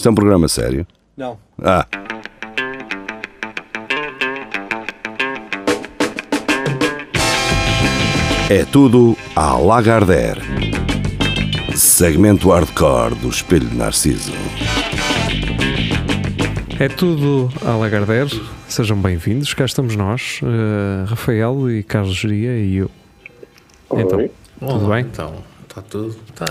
Isto é um programa sério? Não. Ah. É tudo à Lagardère. Segmento hardcore do Espelho de Narciso. É tudo à Lagardère. Sejam bem-vindos. Cá estamos nós, eh, Rafael e Carlos Geria e eu. Então, Oi. tudo bem? Então, está tudo. Tá.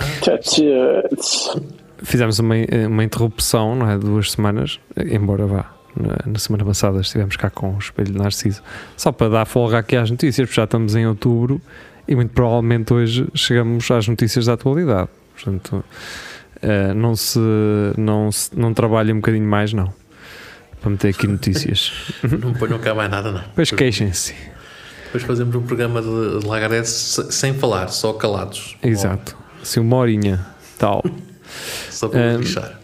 Fizemos uma, uma interrupção, não é? Duas semanas, embora vá. Na, na semana passada estivemos cá com o Espelho de Narciso, só para dar folga aqui às notícias, porque já estamos em outubro e muito provavelmente hoje chegamos às notícias da atualidade. Portanto, eh, não se não, se, não trabalhem um bocadinho mais, não. Para meter aqui notícias. Não ponham cá mais nada, não. Pois queixem-se. Depois fazemos um programa de, de sem falar, só calados. Exato. Assim, uma horinha, tal. Só para Um, lixar.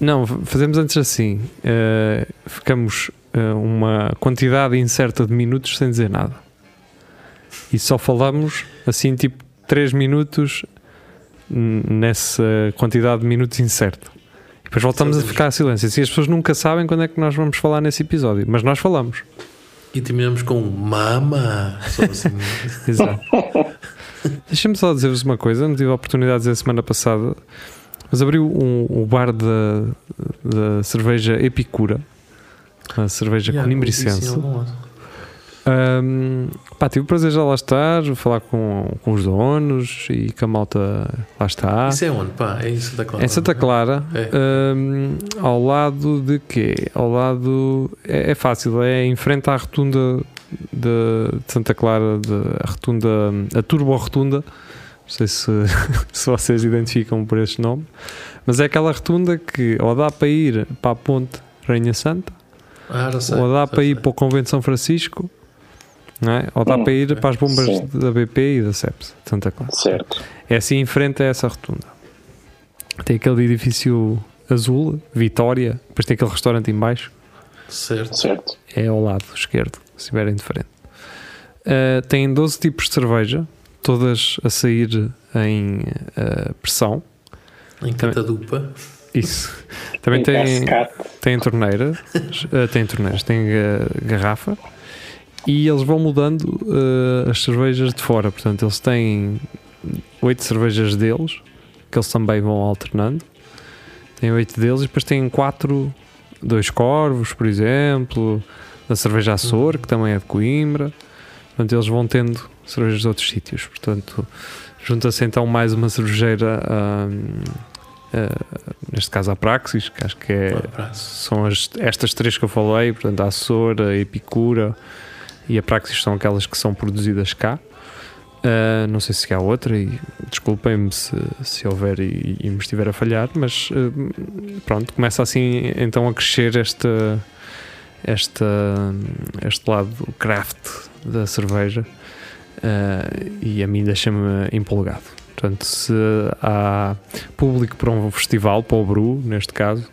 Não, fazemos antes assim. eh, ficamos eh, uma quantidade incerta de minutos sem dizer nada. E só falamos assim, tipo, 3 minutos nessa quantidade de minutos incerta. E depois voltamos a ficar a silêncio. Assim, as pessoas nunca sabem quando é que nós vamos falar nesse episódio, mas nós falamos. E terminamos com mama. Assim. Exato. Deixa-me só dizer-vos uma coisa. Não tive a oportunidade de dizer semana passada, mas abriu um, o bar da, da cerveja Epicura, uma cerveja Yeah, com ouvi isso em nimbricense. algum lado. Um, pá, tive o prazer de lá estar, falar com, com os donos e com a malta lá está. Isso é onde? Pá, é em Santa Clara. Em Santa Clara, É. um, ao lado de quê? Ao lado. É, é fácil, é em frente à rotunda de, de Santa Clara, de, a rotunda, a Turbo Rotunda. Não sei se, se vocês identificam por este nome, mas é aquela rotunda que ou dá para ir para a Ponte Rainha Santa, Ah, sei. ou dá já para ir sei. para o Convento de São Francisco, não é? ou dá Hum, para ir para as bombas sim. da BP e da CEPS de Santa Clara. Certo. É assim em frente a essa rotunda. Tem aquele edifício azul, Vitória, depois tem aquele restaurante em baixo, Certo. Certo. é ao lado esquerdo, se estiverem de frente. Uh, tem 12 tipos de cerveja, todas a sair em uh, pressão. Em Catadupa. Isso. Também Em tem, tem torneiras, uh, tem torneiras, tem uh, garrafa e eles vão mudando uh, as cervejas de fora. Portanto, eles têm oito cervejas deles, que eles também vão alternando. Tem oito deles e depois têm quatro, dois corvos, por exemplo, da cerveja Açor, que também é de Coimbra. Portanto, eles vão tendo cervejas de outros sítios. Portanto, junta-se então mais uma cervejeira, hum, ah, neste caso a Praxis, que acho que é, são as, estas três que eu falei, portanto a Açor, a Epicura e a Praxis são aquelas que são produzidas cá. Uh, não sei se há outra e desculpem-me se, se houver e, e me estiver a falhar, mas uh, pronto, começa assim então a crescer esta, esta, este lado craft da cerveja uh, e a mim deixa-me empolgado. Portanto, se há público para um festival, para o Bru, neste caso,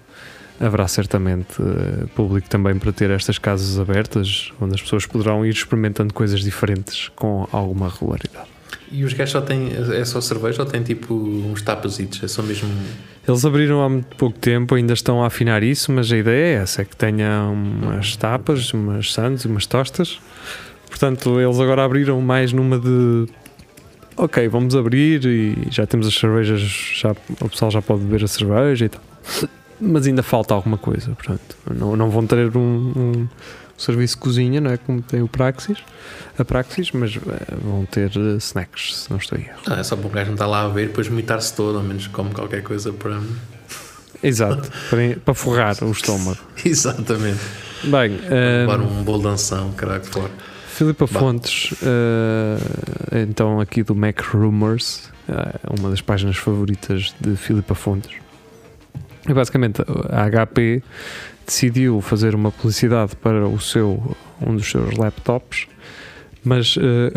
haverá certamente uh, público também para ter estas casas abertas, onde as pessoas poderão ir experimentando coisas diferentes com alguma regularidade. E os gajos só têm. É só cerveja ou tem tipo uns tapazitos? É só mesmo. Eles abriram há muito pouco tempo, ainda estão a afinar isso, mas a ideia é essa: é que tenha umas tapas, umas sandes umas tostas. Portanto, eles agora abriram mais numa de. Ok, vamos abrir e já temos as cervejas, já, o pessoal já pode beber a cerveja e tal. Mas ainda falta alguma coisa, portanto, não, não vão ter um, um serviço de cozinha, não é? Como tem o Praxis, a Praxis, mas eh, vão ter eh, snacks, se não estou erro. Ah, é só para o gajo não estar lá a ver e depois vomitar-se todo, ao menos come qualquer coisa para. Exato, para, para forrar o estômago. Exatamente. Bem, Levar ehm, um bolo danção, caralho, fora. Filipa. Fontes, eh, então aqui do Mac Rumors, eh, uma das páginas favoritas de Filipa Fontes. E basicamente a HP decidiu fazer uma publicidade para o seu, um dos seus laptops, mas eh,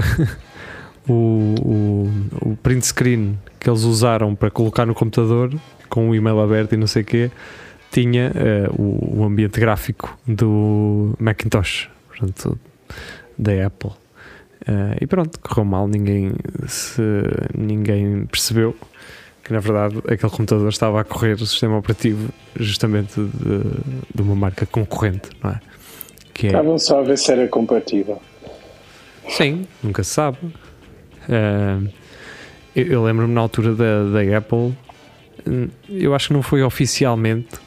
o, o, o print screen que eles usaram para colocar no computador, com o e-mail aberto e não sei o quê, tinha eh, o, o ambiente gráfico do Macintosh, portanto, da Apple. Eh, e pronto, correu mal, ninguém, se, ninguém percebeu que na verdade aquele computador estava a correr o sistema operativo justamente de, de uma marca concorrente, não é? Que é Estavam só a ver se era compatível. Sim, nunca se sabe. Ah, eu eu lembro-me na altura da, da Apple, eu acho que não foi oficialmente,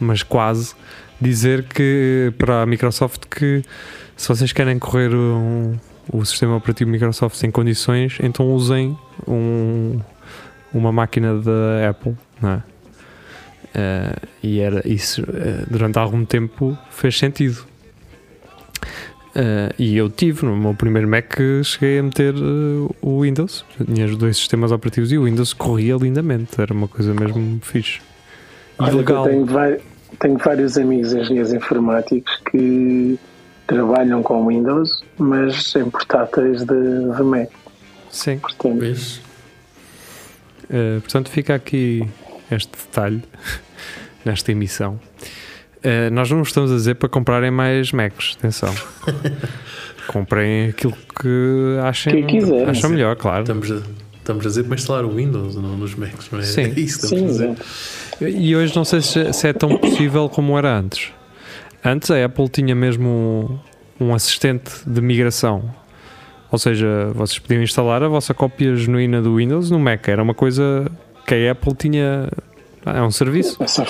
mas quase, dizer que para a Microsoft que se vocês querem correr um- o sistema operativo Microsoft em condições, então usem um- uma máquina da Apple, não é? Ah, e era isso ah, durante algum tempo fez sentido. Uh, e eu tive no meu primeiro Mac cheguei a meter uh, o Windows, tinha os dois sistemas operativos e o Windows corria lindamente, era uma coisa mesmo fixe. E Olha que eu legal. tenho, vai- tenho vários amigos engenheiros informáticos que trabalham com Windows, mas em portáteis de, de Mac. Sim, Portanto? Uh, portanto fica aqui este detalhe nesta emissão. Uh, nós não estamos a dizer para comprarem mais Macs, atenção. Comprem aquilo que achem, Que acham melhor, claro. Estamos a, estamos a dizer para instalar o Windows no- nos Macs, não é? Sim. É isso que sim, estamos a dizer. exato. E hoje não sei se, se é tão possível como era antes. Antes a Apple tinha mesmo um, um assistente de migração. Ou seja, vocês podiam instalar a vossa cópia genuína do Windows no Mac. Era uma coisa que a Apple tinha. É um serviço. É só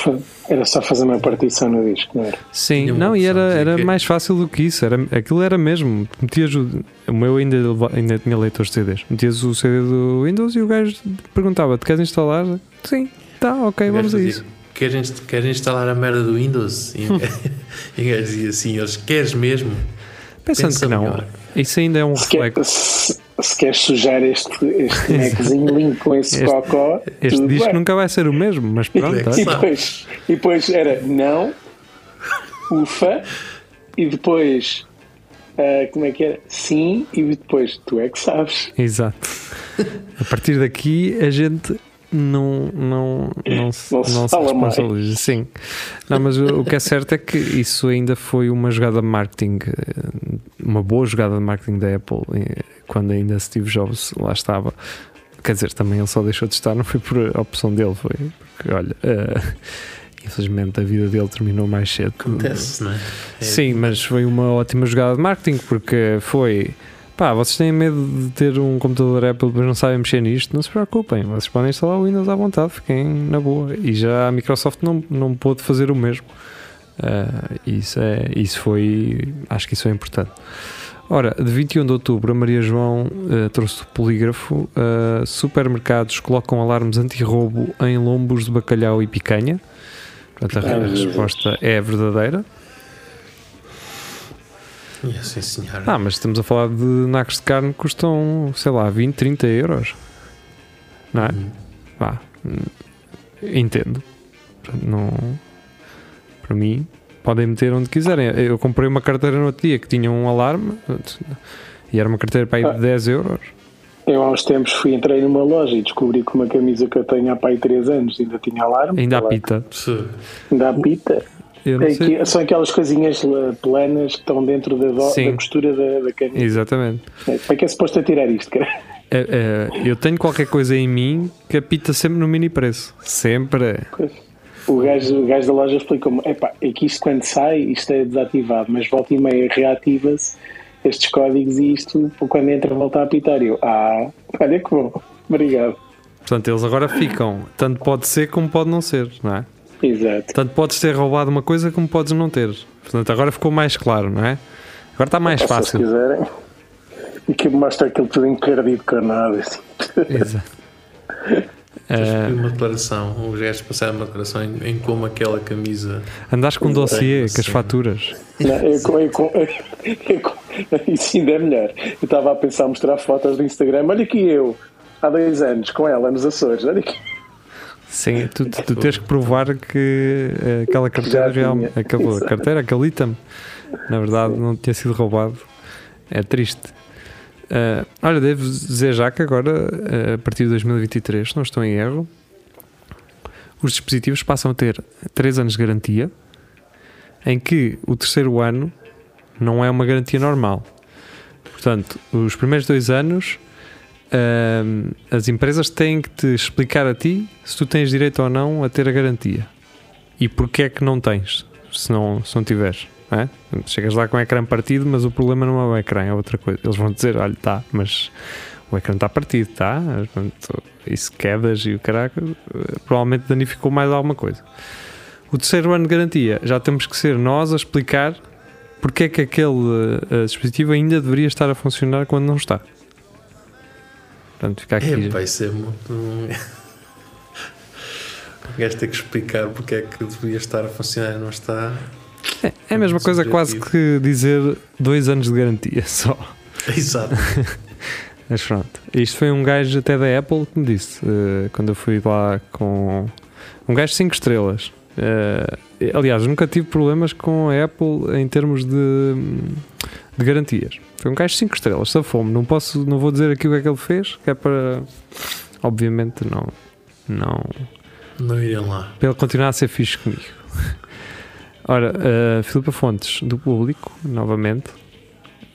era só fazer uma partição no disco, não era? Sim, Tinha não, e era, era que- mais fácil do que isso. Era, aquilo era mesmo. Metias o, o meu ainda, ainda tinha leitores de CDs. Metias o CD do Windows e o gajo perguntava: Te queres instalar? Sim, tá, ok, vamos a isso. Queres, queres instalar a merda do Windows? E, e o gajo dizia assim: eles queres mesmo? Pensando Pensa que não, melhor. isso ainda é um Se, quer, reflexo. se, se queres sujar este, este Maczinho limpo com esse Este- cocó, Este tudo disco bem. nunca vai ser o mesmo, mas pronto. E depois, e depois era não, ufa, e depois, ah, como é que era? Sim, e depois, tu é que sabes. Exato. A partir daqui a gente não, não, não, se, Não se não se fala mais. responsabiliza. Sim. Não, mas o, o que é certo é que isso ainda foi uma jogada de marketing, eh, uma boa jogada de marketing da Apple, eh, quando ainda Steve Jobs lá estava. Quer dizer, também ele só deixou de estar, não foi por opção dele, foi porque, olha, eh, infelizmente a vida dele terminou mais cedo. Acontece, não é? É- Sim, mas foi uma ótima jogada de marketing porque foi pá, vocês têm medo de ter um computador Apple mas não sabem mexer nisto, não se preocupem, vocês podem instalar o Windows à vontade, fiquem na boa. E já a Microsoft não, não pôde fazer o mesmo. Ah, isso, é, isso foi, acho que isso é importante. Ora, de 21 de outubro, a Maria João ah, trouxe o polígrafo. ah, supermercados colocam alarmes anti-roubo em lombos de bacalhau e picanha. Portanto, a Ai, Jesus. resposta é verdadeira. Sim, senhora. Ah, mas estamos a falar de nacos de carne que custam, sei lá, 20, 30 euros. Não é? Hum. Vá. hum, Entendo. Portanto, Não, para mim, podem meter onde quiserem. Eu comprei uma carteira no outro dia que tinha um alarme e era uma carteira para aí Ah. de 10 euros. Eu há uns tempos fui, entrei numa loja e descobri que uma camisa que eu tenho há para aí 3 anos ainda tinha alarme. Ainda apita. Ainda apita. É são aquelas coisinhas eh, planas que estão dentro da, da costura da, da camisa. Exatamente. É, Para que é suposto tirar isto, cara? É, é, eu tenho qualquer coisa em mim que apita sempre no mini preço. Sempre. O gajo, o gajo da loja explicou-me: é que isto quando sai, isto é desativado, mas volta e meia reativa-se estes códigos e isto, quando entra, volta a apitar. Eu, ah, olha que bom, obrigado. Portanto, eles agora ficam. Tanto pode ser como pode não ser, não é? Exato. Tanto podes ter roubado uma coisa como podes não ter. Portanto, agora ficou mais claro, não é? Agora está mais Ou Se fácil. quiserem. E que mostra aquilo tudo encardido com nada. Assim. Exato. Eh, uma declaração, os gajos passaram uma declaração em, em como aquela camisa. andaste com um dossiê com as faturas. Não, eu, eu, eu, isso ainda é melhor. Eu estava a pensar em mostrar fotos do Instagram. Olha aqui eu, há dois anos, com ela nos Açores. Olha aqui. Sim, tu, tu tens que provar que eh, aquela carteira Já. Aquela Exato. carteira, aquele item, na verdade, não tinha sido roubado. É triste. Eh, olha, devo dizer já que agora, eh, a partir de 2023, se não estou em erro, os dispositivos passam a ter 3 anos de garantia, em que o terceiro ano não é uma garantia normal. Portanto, os primeiros dois anos as empresas têm que te explicar a ti se tu tens direito ou não a ter a garantia e porque é que não tens, se não, se não tiveres. é? Chegas lá com o ecrã partido, mas o problema não é o ecrã, é outra coisa. Eles vão dizer: olha, tá, mas o ecrã está partido, tá? Se quedas e o caraca, provavelmente danificou mais alguma coisa. O terceiro ano de garantia, já temos que ser nós a explicar porque é que aquele eh, dispositivo ainda deveria estar a funcionar quando não está. Portanto, fica aqui. É, vai ser muito. O gajo tem que explicar porque é que devia estar a funcionar e não está. É, é a mesma coisa quase que dizer dois anos de garantia só. Exato. Mas pronto, isto foi um gajo até da Apple que me disse, eh, quando eu fui lá com um gajo 5 estrelas. Eh, aliás, nunca tive problemas com a Apple em termos de, de garantias. Foi um gajo 5 estrelas, safou-me. Não posso, não vou dizer aqui o que é que ele fez, que é para obviamente não, não Não iriam lá. para ele continuar a ser fixe comigo. Ora, uh, Filipa Fontes, do público, novamente.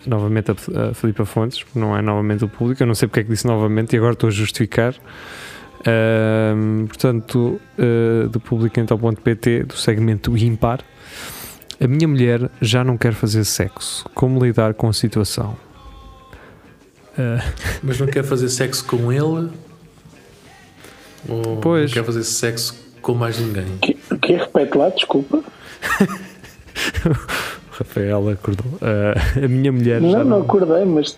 Novamente a, a Filipa Fontes, não é novamente o público. Eu não sei porque é que disse novamente e agora estou a justificar. Ahm, portanto, uh, do público então.pt, do segmento ímpar. A minha mulher já não quer fazer sexo. Como lidar com a situação? Uh, Mas não quer fazer sexo com ele? Ou Pois. não quer fazer sexo com mais ninguém? Que, que repete lá, desculpa. Rafael acordou. Uh, a minha mulher já Não, não acordei, mas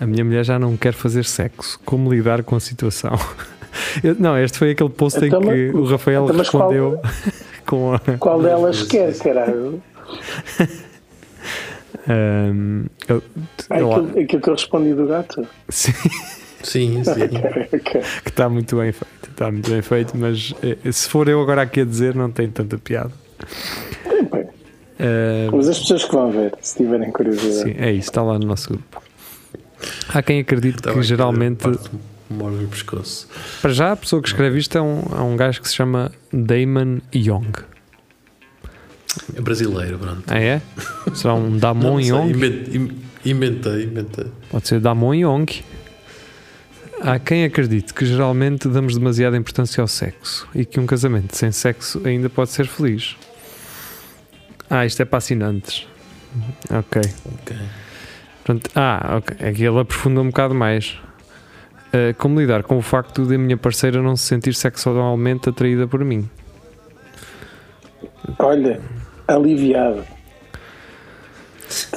A minha mulher já não quer fazer sexo. Como lidar com a situação? Eu- não, este foi aquele post Então, em que mas- o Rafael então, mas qual- respondeu com a. qual delas quer, caralho? Ahm, eu- eu- Aquilo, aquilo que eu respondi do gato? sim, Sim, sim. Ok. que está muito bem feito. Está muito bem feito, mas eh, se for eu agora aqui a dizer, não tem tanta piada. Bem. Ahm, Mas as pessoas que vão ver, se tiverem curiosidade. sim, é isso, está lá no nosso grupo. Há quem acredite Estava que geralmente. parte Morde o pescoço. Para já, a pessoa que escreve isto é um, é um gajo que se chama Damon Young. É brasileiro, pronto. Ah, é? Será um Damon Não Young? invent- in- Inventei, inventei. Pode ser Damon Young. Há quem acredite que geralmente damos demasiada importância ao sexo e que um casamento sem sexo ainda pode ser feliz. Ah, isto é para assinantes. Ok. Ok. Portanto, ah, ok. Aqui ele aprofunda um bocado mais. Ah, como lidar com o facto de a minha parceira não se sentir sexualmente atraída por mim? Olha, aliviado.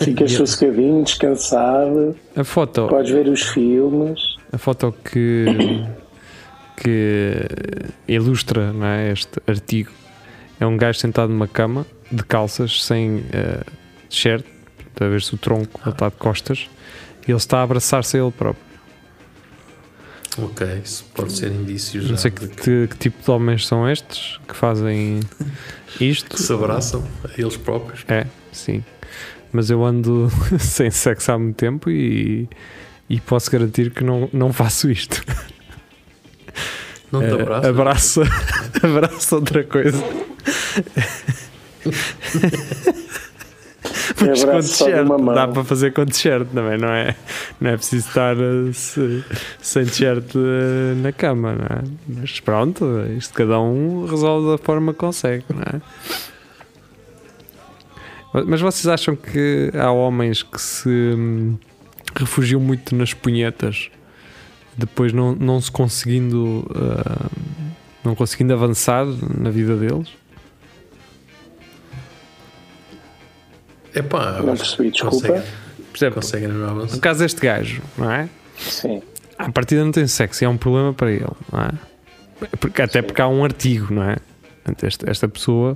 Ficas sossegadinho, descansado, A foto, podes ver os filmes. a foto que, que ilustra não é, este artigo é um gajo sentado numa cama de calças sem eh, t-shirt, para ver se o tronco ele está de costas e ele está a abraçar-se a ele próprio. Ok, isso pode ser indício já Não sei que, que, que- tipo de homens são estes que fazem isto. que se abraçam a eles próprios. É, sim. Mas eu ando sem sexo há muito tempo e, e posso garantir que não, não faço isto. Não te abraçam. abraça, abraça outra coisa. Mas com t-shirt, dá para fazer com t-shirt também, não é? Não é preciso estar eh, se- sem t-shirt eh, na cama, não é? Mas pronto, isto cada um resolve da forma que consegue, não é? Mas vocês acham que há homens que se hum, refugiam muito nas punhetas depois não, não se conseguindo ah, não conseguindo avançar na vida deles? É pá, Não percebi, desculpa. Conseguem, Por exemplo, conseguem no caso deste gajo, não é? Sim. A partida não tem sexo e é um problema para ele, não é? Porque, até porque há um artigo, não é? Portanto, esta, esta pessoa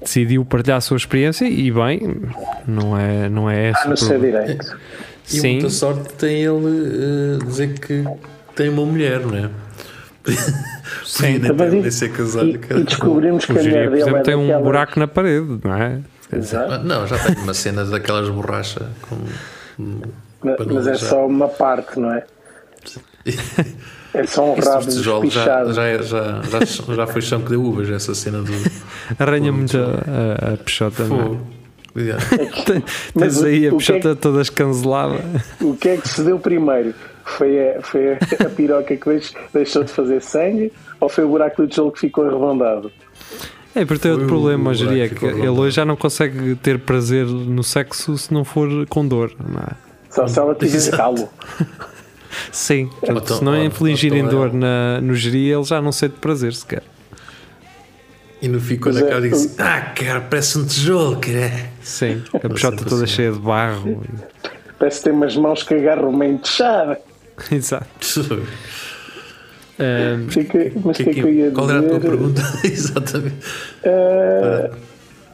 decidiu partilhar a sua experiência e bem, não é, não é esse Ah, no seu direito. E Sim, muita sorte tem ele eh, dizer que tem uma mulher, não é? Podia nem, nem ser casado. E, e descobrimos que a mulher por dele exemplo, é tem um buraco na parede, não é? Exato. Não, já tem uma cena daquelas borracha com. Mas, é só uma parte, não é? É só um rabo dos tijolos já, despichado. já, é- já, já, já foi chão que deu uvas, essa cena do Arranha muito a, a, a peixota, é? fogo. Yeah. Mas Tens aí a que é peixota toda escancelada. O que é que se deu primeiro? Foi a, foi a, piroca que deix- deixou de fazer sangue ou foi o buraco do tijolo que ficou arredondado? É, porque tem outro problema, hoje é que ele hoje já não consegue ter prazer no sexo se não for com dor, não é? Só se ela tiver calo. Sim, portanto, Então, se não infligirem então dor é- na, no geria, ele já não sente prazer sequer. E não ficou Mas na cara e disse: Ah, cara, parece um tijolo, cara. Sim, a peixota toda assim. cheia de barro. Parece que tem umas mãos que agarram uma enxada. Exato. Fica- Mas Que- que é que eu ia Qual era a tua dizer? pergunta? Exatamente. Ah,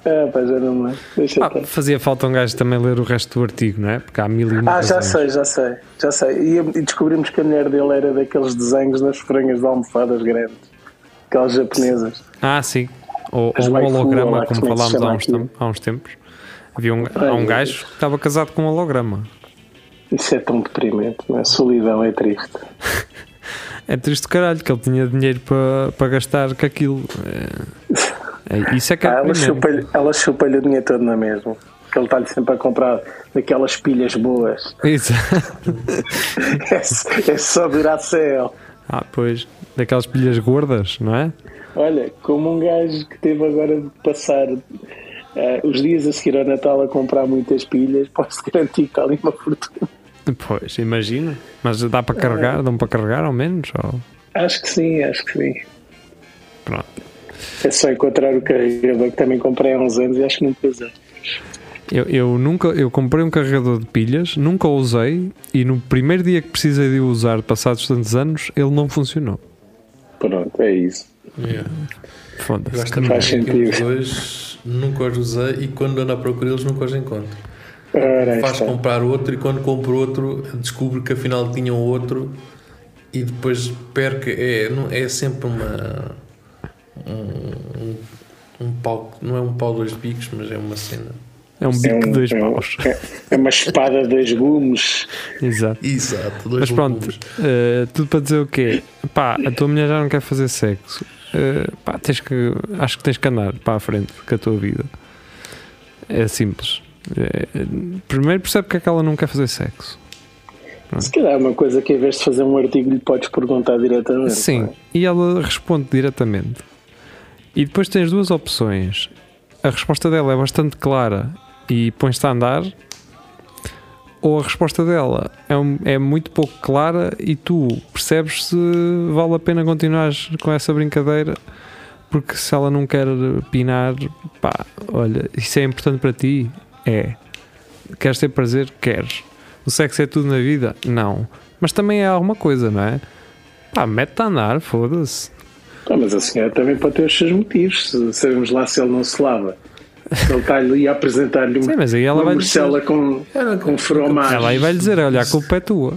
ah, pá, já não me ah, fazia falta um gajo também ler o resto do artigo, não é? Porque há mil e uma Ah, já sei, já sei, já sei. E, descobrimos que a mulher dele era daqueles desenhos nas frangas de almofadas grandes. Aquelas japonesas. Ah, sim. Ou, um holograma, lá, como é que falámos há uns, há uns tempos. Havia um, há um gajo que estava casado com um holograma. Isso é tão deprimente, não é? Solidão é triste. É triste caralho que ele tinha dinheiro para para gastar com aquilo. É, é- isso é que é Ah, ela chupa-lhe chupa-lhe o dinheiro todo na mesma. Que ele está-lhe sempre a comprar daquelas pilhas boas. Exato. É, é só Duracell. Ah, pois. Daquelas pilhas gordas, não é? Olha, como um gajo que teve agora de passar eh, os dias a seguir ao Natal a comprar muitas pilhas, posso garantir que está ali uma fortuna. Pois, imagina. Mas dá para carregar? Dão para carregar ao menos? Ou... Acho que sim, acho que sim. Pronto. É só encontrar o carregador que também comprei há uns anos e acho que nunca usei. Eu, eu nunca eu comprei um carregador de pilhas, nunca o usei e no primeiro dia que precisei de o usar, passados tantos anos, ele não funcionou. Pronto, é isso. Yeah. Eu Foda-se. Faz sentido. dois nunca os usei e quando ando à procura deles nunca os encontro. Ora, Faz está. comprar outro e quando compro outro descubro que afinal tinham outro e depois perco. É, não- é sempre uma. Um, um, um pau, não é um pau dois bicos, mas é uma cena. É um bico É, de um, dois é, um- paus. é- é uma espada de dois gumes. Exato. Exato, dois Mas pronto, eh, tudo para dizer o quê? Pá, a tua mulher já não quer fazer sexo. Eh, pá, tens que, acho que tens que andar para a frente com a tua vida. É simples. Eh, primeiro percebe porque é que ela não quer fazer sexo. Se calhar é uma coisa que em vez de fazer um artigo lhe podes perguntar diretamente. Sim, é? e ela responde diretamente. E depois tens duas opções. A resposta dela é bastante clara e pões-te a andar, ou a resposta dela é, um- é muito pouco clara e tu percebes se vale a pena continuares com essa brincadeira. Porque se ela não quer pinar, pá, olha, isso é importante para ti? É. Queres ter prazer? Queres. O sexo é tudo na vida? Não. Mas também é alguma coisa, não é? Pá, mete-te a andar, foda-se. Ah, mas a senhora também pode ter os seus motivos. Se- Sabemos lá se ele não se lava. Ele está ali a apresentar-lhe Sim, uma, mas aí ela uma vai morcela dizer, com, Era com fromagem. ela aí vai dizer, olha, a culpa é tua.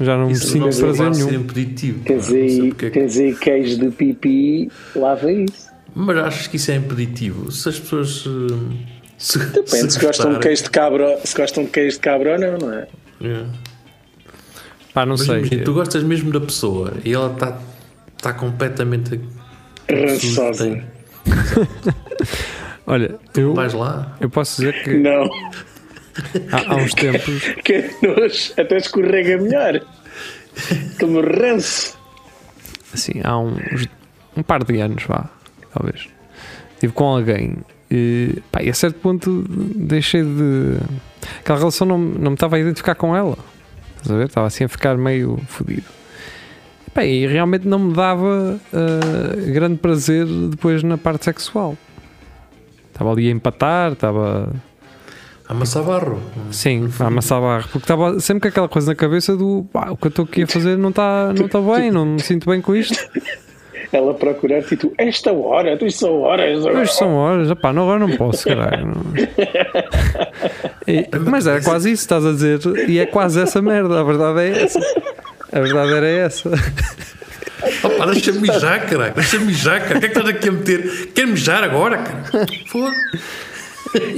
Já não me sinto prazer nenhum. impeditivo. pá, Tens não sei aí, porque é que- tens aí queijo de pipi, lava isso. Mas achas que isso é impeditivo? Se as pessoas. hum, Se, Depende se, gostam de queijo de cabra, se gostam de queijo de cabra ou não, não é? Yeah. Pá, não Mas sei. imagina, tu gostas mesmo da pessoa e ela está tá completamente. Rançosa. Olha, eu, Vais lá. eu posso dizer que Não, há, há uns tempos, que nojo, até escorrega melhor. Como ranço. assim, há uns, um par de anos, vá, talvez, estive com alguém e, pá, e a certo ponto deixei de. Aquela relação não, não me estava a identificar com ela. Estás a ver? Estava assim a ficar meio fodido. Pá, e realmente não me dava ah, grande prazer depois na parte sexual. Estava ali a empatar, estava Amassar barro. Sim, a amassar barro. Porque estava sempre com aquela coisa na cabeça do pá, o que eu estou aqui a fazer não está não tá bem, não me sinto bem com isto. Ela procurar-te e tu, esta hora, tu são horas. Hoje são horas, opá, não, agora não posso, caralho. não. E- mas era quase isso, estás a dizer, e é quase essa merda, a verdade é essa. A verdade era essa. Opa, deixa-me mijar, caralho. Deixa-me mijar, cara. O que é que estás aqui a meter? Quer mijar agora, cara? Foda.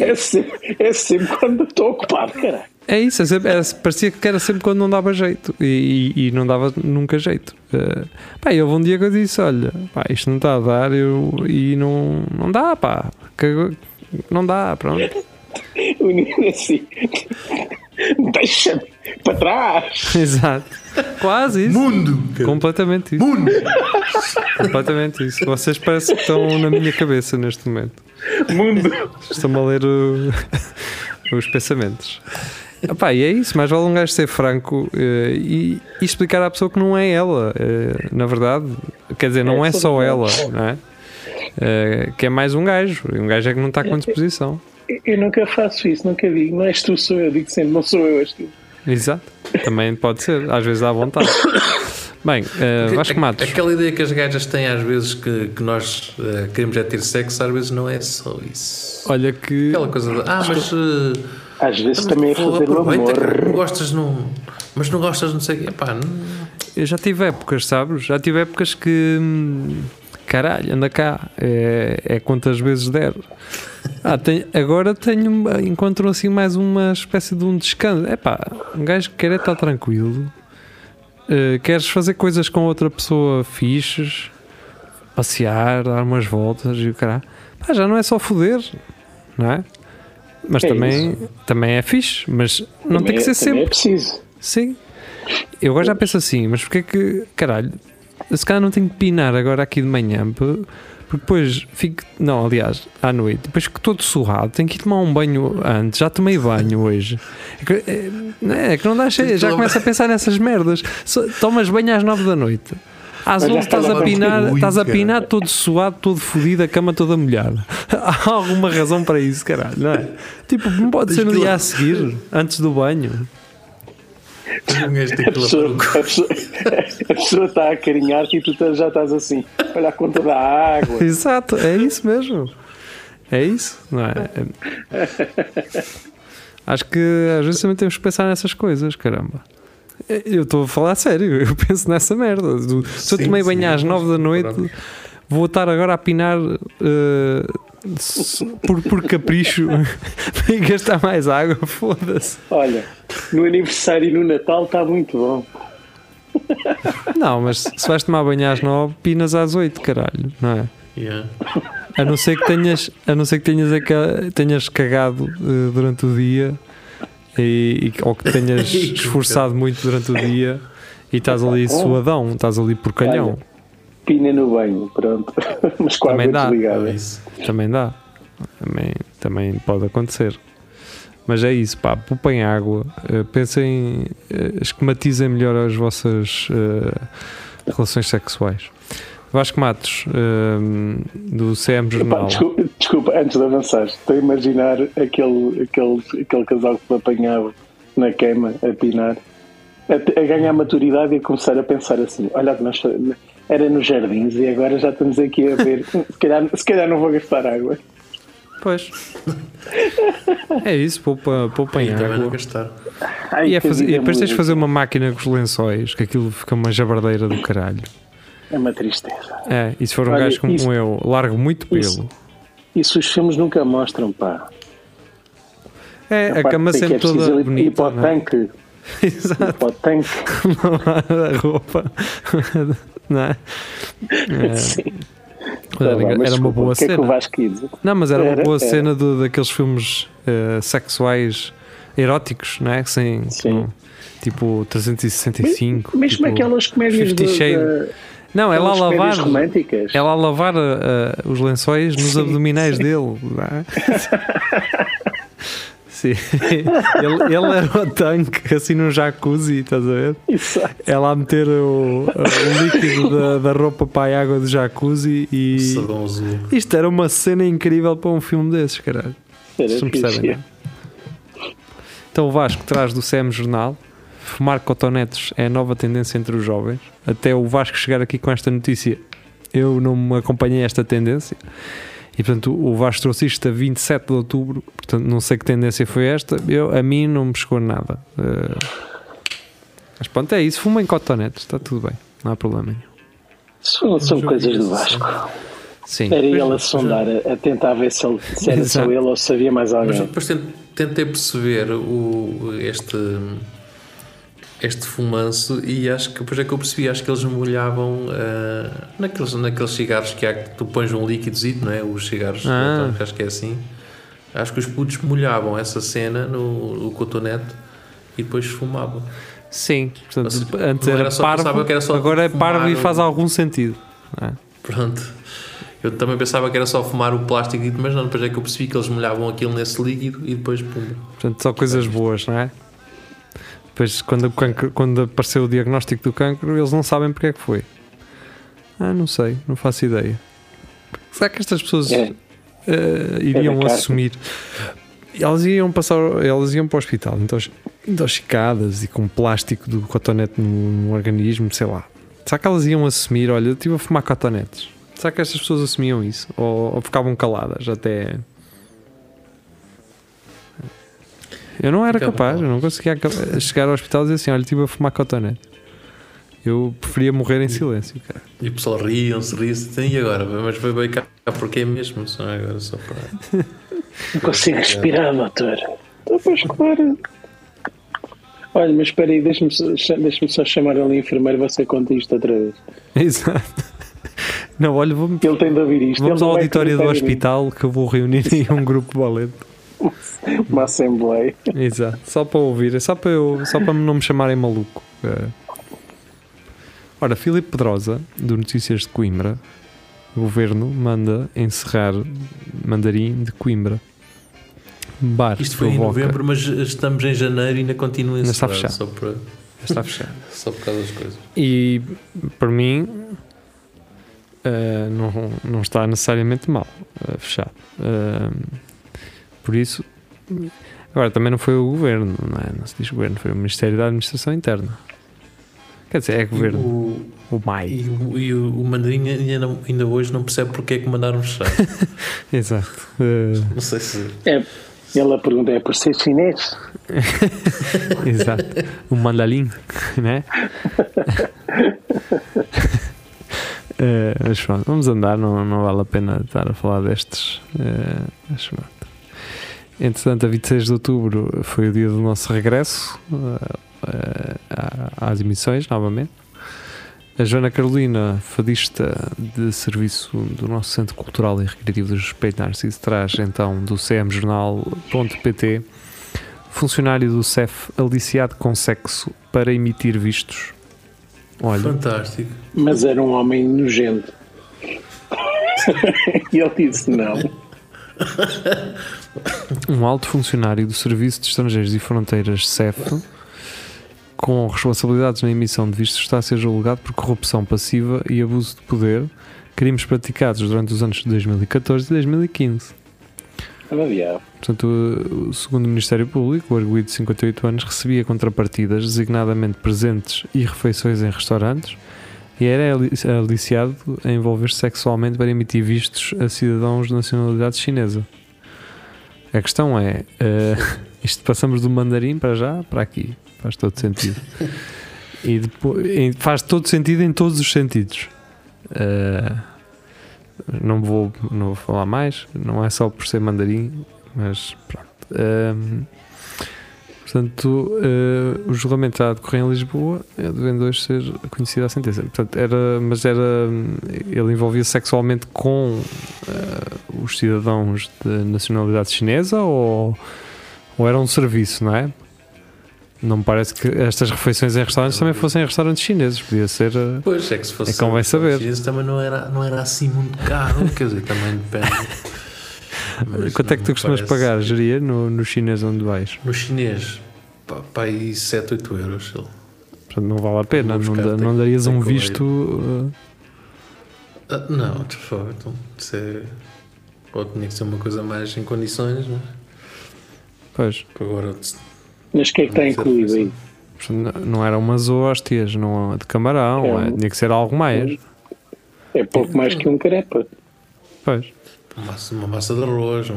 É sempre, é sempre quando estou ocupado, caralho. É isso, é sempre- era- parecia que era sempre quando não dava jeito e, e- e não dava nunca jeito. Uh, pá, e houve um dia que eu disse: Olha, pá, isto não está a dar eu, e não, não dá, pá, que- não dá, pronto. o menino assim. Deixa-me para trás. Exato. Quase isso. Mundo! Completamente isso. Mundo! Completamente isso. Vocês parecem que estão na minha cabeça neste momento. Mundo. Estão-me a ler o- os pensamentos. Epá, e é isso, mais vale um gajo ser franco eh, e, e explicar à pessoa que não é ela. eh, na verdade, quer dizer, não É, é, só ela, não é? Eh, que é mais um gajo. E um gajo é que não está com disposição. Eu nunca faço isso, nunca digo. Não és tu, sou eu. Digo sempre, não sou eu, és tu. Exato. Também pode ser, às vezes dá vontade. Bem, eh, Vasco Matos. Aquela ideia que as gajas têm às vezes que, que nós eh, queremos é ter sexo, às vezes não é só isso. Olha que. Aquela coisa de, ah, mas. eh, Às vezes também é fazer o cara, não amor. gostas, não. Mas não gostas, não sei o quê. Epá, não- Eu já tive épocas, sabes? Já tive épocas que. hum, Caralho, anda cá. É, é quantas vezes der. Ah, tem- agora tenho. Encontro assim mais uma espécie de um descanso. É pá, um gajo que quer é estar tranquilo. Eh, queres fazer coisas com outra pessoa fixes, passear, dar umas voltas e o caralho. Pá, já não é só foder, não é? Mas É também, também é fixe, mas não tem Também que é- ser também sempre. É preciso. Sim. Eu agora já penso assim, mas porque é que, caralho, se calhar não tenho que pinar agora aqui de manhã, porque depois fico, não, aliás, à noite, depois fico todo surrado, tenho que ir tomar um banho antes, já tomei banho hoje. É que, é, não é, é que não dá cheio, já começo a pensar nessas merdas. Tomas banho às nove da noite. Às Mas já 11 estás a pinar, estás a pinar todo suado, todo fodido, a cama toda molhada. Há alguma razão para isso, caralho, não é? Tipo, não pode ser no dia a seguir, antes do banho. um tem A pessoa, a pessoa, a pessoa está a acarinhar-te e tu tá- já estás assim. Olha a conta da água. Exato, é isso mesmo. É isso, não é? É- Acho que às vezes também temos que pensar nessas coisas, caramba. Eu estou a falar a sério, eu penso nessa merda. Do- Se eu Sim, tomei sim, banho às mas 9 da noite, pronto. vou estar agora a pinar s- por, por capricho e gastar mais água, foda-se. Olha, no aniversário e no Natal está muito bom. Não, mas se vais tomar banho às 9, pinas às 8, caralho, não é? Yeah. A não ser que tenhas, a não ser que tenhas, tenhas cagado eh, durante o dia e, e- ou que tenhas esforçado muito durante o dia e estás ali suadão, estás ali porcalhão. Pina no banho, pronto. Mas com a Também dá. É desligada. isso. Também dá. Também, também pode acontecer. Mas é isso, pá, poupem água, eh, pensem, eh, esquematizem melhor as vossas eh, relações sexuais. Vasco Matos, eh, do CM Epá, Jornal. desculpa, desculpa, antes de avançar, estou a imaginar aquele, aquele, aquele casal que me apanhava na cama a pinar, a, a ganhar maturidade e a começar a pensar assim: olha, que nós era nos jardins e agora já estamos aqui a ver. se, calhar, se calhar não vou gastar água. Pois. É isso, poupa, poupem E também não água. gastar. Ai, E, é que fazer- e depois tens de fazer uma máquina com os lençóis, que aquilo fica uma jabardeira do caralho. É uma tristeza. É, e se for um Olha, gajo como isso- eu, largo muito pelo. isso- Isso os filmes nunca mostram, pá. É, a parte cama é sempre preciso toda ir- ir bonita. para o não é? tanque. Exato, Ir para o tanque. a roupa. Não é? É, Sim. era, Tá bem, era mas uma desculpa, boa é cena. Dizer? Não, mas era uma Era, boa era. cena do- daqueles filmes eh, sexuais eróticos, não é? Sem, Sim. com, tipo 365. Mesmo tipo, aquelas comédias Shades. de, Não, ela a lavar. românticas. Ela a lavar uh, os lençóis nos Sim, abdominais sim. dele. é? Sim. Ele, ele era o tanque, assim num jacuzzi, estás a ver? Exato. Ela a meter o, o líquido da, da roupa para a água do jacuzzi e. Isto era uma cena incrível para um filme desses, caralho. Era Vocês não percebem, não é? Então o Vasco traz do CM Jornal. Fumar cotonetes é a nova tendência entre os jovens. Até o Vasco chegar aqui com esta notícia, eu não me acompanhei esta tendência. E portanto o Vasco trouxe isto a 27 de outubro. Portanto, não sei que tendência foi esta. Eu, a mim não me chegou nada. Eh, mas pronto, é isso. Fumem cotonetes, está tudo bem. Não há problema nenhum. São, são coisas do Vasco. Sim. Era ele a sondar, a, a tentar ver se, ele, se era só ele ou se havia mais Mas alguém. depois tent- tentei perceber o, este, este fumanço e acho que depois é que eu percebi, acho que eles molhavam ah, naqueles, naqueles cigarros que há que tu pões um líquidozinho, não é? Os cigarros, Ah. eletrónicos, acho que é assim. Acho que os putos molhavam essa cena no, cotonete e depois fumavam. Sim, portanto, seja, antes era era só- parvo, pensava que era só agora é parvo e faz algum sentido. é? Pronto. Eu também pensava que era só fumar o plástico, mas não, depois é que eu percebi que eles molhavam aquilo nesse líquido e depois pum. Portanto, só coisas boas, não é? Depois, quando, cancro- quando apareceu o diagnóstico do cancro, eles não sabem porque é que foi. Ah, não sei, não faço ideia. Será que estas pessoas É. eh, iriam É assumir? Elas iam passar, elas iam para o hospital intox- intoxicadas e com plástico do cotonete no, no organismo, sei lá. Será que elas iam assumir? Olha, eu estive a fumar cotonetes. Será que estas pessoas assumiam isso? Ou, ou ficavam caladas até. Eu não era capaz, eu não conseguia chegar ao hospital e dizer assim: olha, estive a fumar cotonete. Eu preferia morrer em silêncio, cara. E o pessoal riam-se, riam-se. E agora? Mas foi bem cá porque mesmo, só agora só para. Não consigo respirar, doutor. Então, pois, claro. Olha, mas espera aí, deixa-me só- chamar ali a enfermeira e você conta isto outra vez. Exato. Não, olha, vamos, Ele tem de ouvir isto. vamos ao auditório do em hospital que eu vou reunir aí um grupo valente. Uma assembleia. Exato, só para ouvir, é só para, eu, só para não me chamarem maluco. É. Ora, Filipe Pedrosa, do Notícias de Coimbra, o governo manda encerrar Mandarim de Coimbra. Bar Isto foi em provoca- novembro, mas estamos em janeiro e ainda continua Ainda está encerrado, fechado. Só, para, Está fechado. só por causa das coisas. E para mim eh, não, não está necessariamente mal eh, fechado. Eh, por isso, agora também não foi o governo, não é? Não se diz governo, foi o Ministério da Administração Interna. Quer dizer, é governo, O, o MAI. e o, e o, o mandarim ainda, não- ainda hoje não percebe porque é que mandaram fechar. Exato. Eh, Não sei se. É, ele a pergunta é por ser chinês? exato. O mandarim, né? Eh, mas pronto, vamos andar, não, não vale a pena estar a falar destes. eh, mas pronto. Entretanto, a 26 de outubro foi o dia do nosso regresso eh, à- às emissões, novamente. A Joana Carolina, fadista de serviço do nosso Centro Cultural e Recreativo do Respeito Narciso, traz então do cmjornal.pt funcionário do CEF aliciado com sexo para emitir vistos. Olha, Fantástico. Mas era um homem nojento. e ele disse não. Um alto funcionário do Serviço de Estrangeiros e Fronteiras CEF com responsabilidades na emissão de vistos está a ser julgado por corrupção passiva e abuso de poder, crimes praticados durante os anos de 2014 e 2015. Era diabo. Portanto, segundo o Ministério Público, o arguido de 58 anos, recebia contrapartidas, designadamente presentes e refeições em restaurantes, e era ali- aliciado a envolver-se sexualmente para emitir vistos a cidadãos de nacionalidade chinesa. A questão é, eh, isto passamos do mandarim para já, para aqui, faz todo sentido. E depois, faz todo sentido em todos os sentidos. Eh, não vou, não vou falar mais, não é só por ser mandarim, mas pronto. Ahm, portanto, eh, o julgamento está a decorrer em Lisboa, é devendo hoje ser conhecida a sentença. Portanto, era, mas era, ele envolvia sexualmente com eh, os cidadãos de nacionalidade chinesa ou, ou era um serviço, não é? Não me parece que estas refeições em restaurantes também fossem em restaurantes chineses, podia ser. eh, Pois é que se fosse. É convém saber. chinês também não era, não era assim muito caro, quer dizer, também depende. Mas Quanto é que não tu costumas parece- pagar, geria, no, no chinês onde vais? No chinês, pá, pá aí 7, 8 euros. Portanto, não vale a pena, não, tenho- não darias um visto. eh, Ah, não, por favor, então, isso é. Ou tinha que ser uma coisa mais em condições, não é? pois. Agora, Mas o que é que está incluído aí? Portanto, Não não eram umas hóstias não, de camarão, É. é, tinha que ser algo mais. É pouco mais que um carepa. Pois. Uma massa, de arroz, um,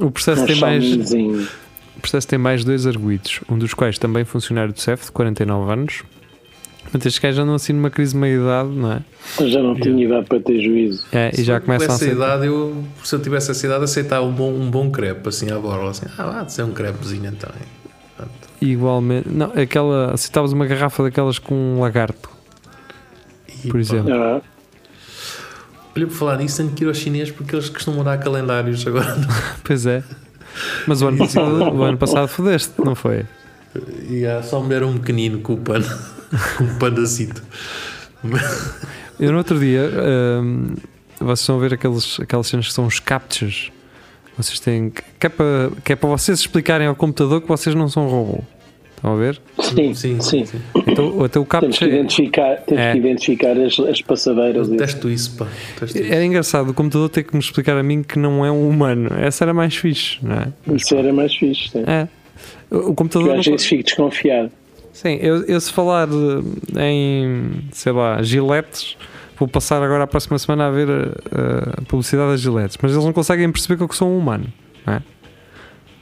O processo Um tem mais, o processo tem mais dois arguídos, um dos quais também funcionário do CEF, de 49 anos. Portanto, estes gajos andam assim numa crise de meia-idade, não é? Eu já não tinha idade para ter juízo. É, e já Se eu começam a idade, eu, se eu tivesse essa idade, aceitava um bom, um bom crepe, assim, à borla, assim, ah, vá, de ser um crepezinho então. Pronto. Igualmente. Não, aquela. Aceitavas uma garrafa daquelas com um lagarto, E, por pá, exemplo. Ah, Olha, por falar nisso, tenho que ir aos chineses porque eles costumam dar calendários agora. Pois é. Mas o ano passado, o ano passado fodeste, não foi? E há só me deram um pequenino com o pano, com um pandacito. Eu no outro dia, hum, vocês estão a ver aqueles, aquelas cenas que são os captchas. Vocês têm que, que, é para, que é para vocês explicarem ao computador que vocês não são robô. Estão a ver? Sim, sim. Então, até o Temos captcha. que identificar, temos É. que identificar as, as passadeiras. Testo isso, pá. Testo isso. Era engraçado o computador ter que me explicar a mim que não é um humano. Essa era mais fixe, não é? Isso era mais fixe. Sim. É. O computador. às Não, vezes fico desconfiado. sim, eu, eu se falar eh, em, sei lá, giletes, vou passar agora a próxima semana a ver a, a publicidade das giletes, mas eles não conseguem perceber que eu sou um humano, não é?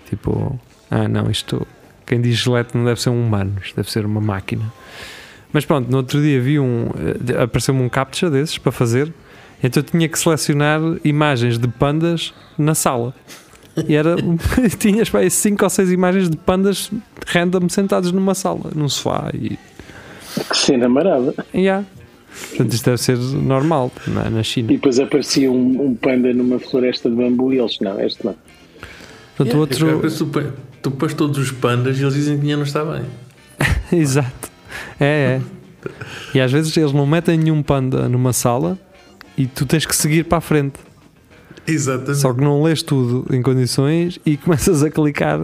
Tipo, ah, não, isto. Quem diz gilete não deve ser um humano, isto deve ser uma máquina. Mas pronto, no outro dia vi um. eh, apareceu-me um captcha desses para fazer, então eu tinha que selecionar imagens de pandas na sala. E era. tinhas para aí 5 ou 6 imagens de pandas random sentados numa sala, num sofá. E. Que cena marada. há. Portanto, isto deve ser normal na, na China. E depois aparecia um, um panda numa floresta de bambu e eles, não, este não. Portanto, Yeah, outro. Tu, pões todos os pandas e eles dizem que ainda não está bem. Exato. É, é. E às vezes eles não metem nenhum panda numa sala e tu tens que seguir para a frente. Exatamente. Só que não lês tudo em condições e começas a clicar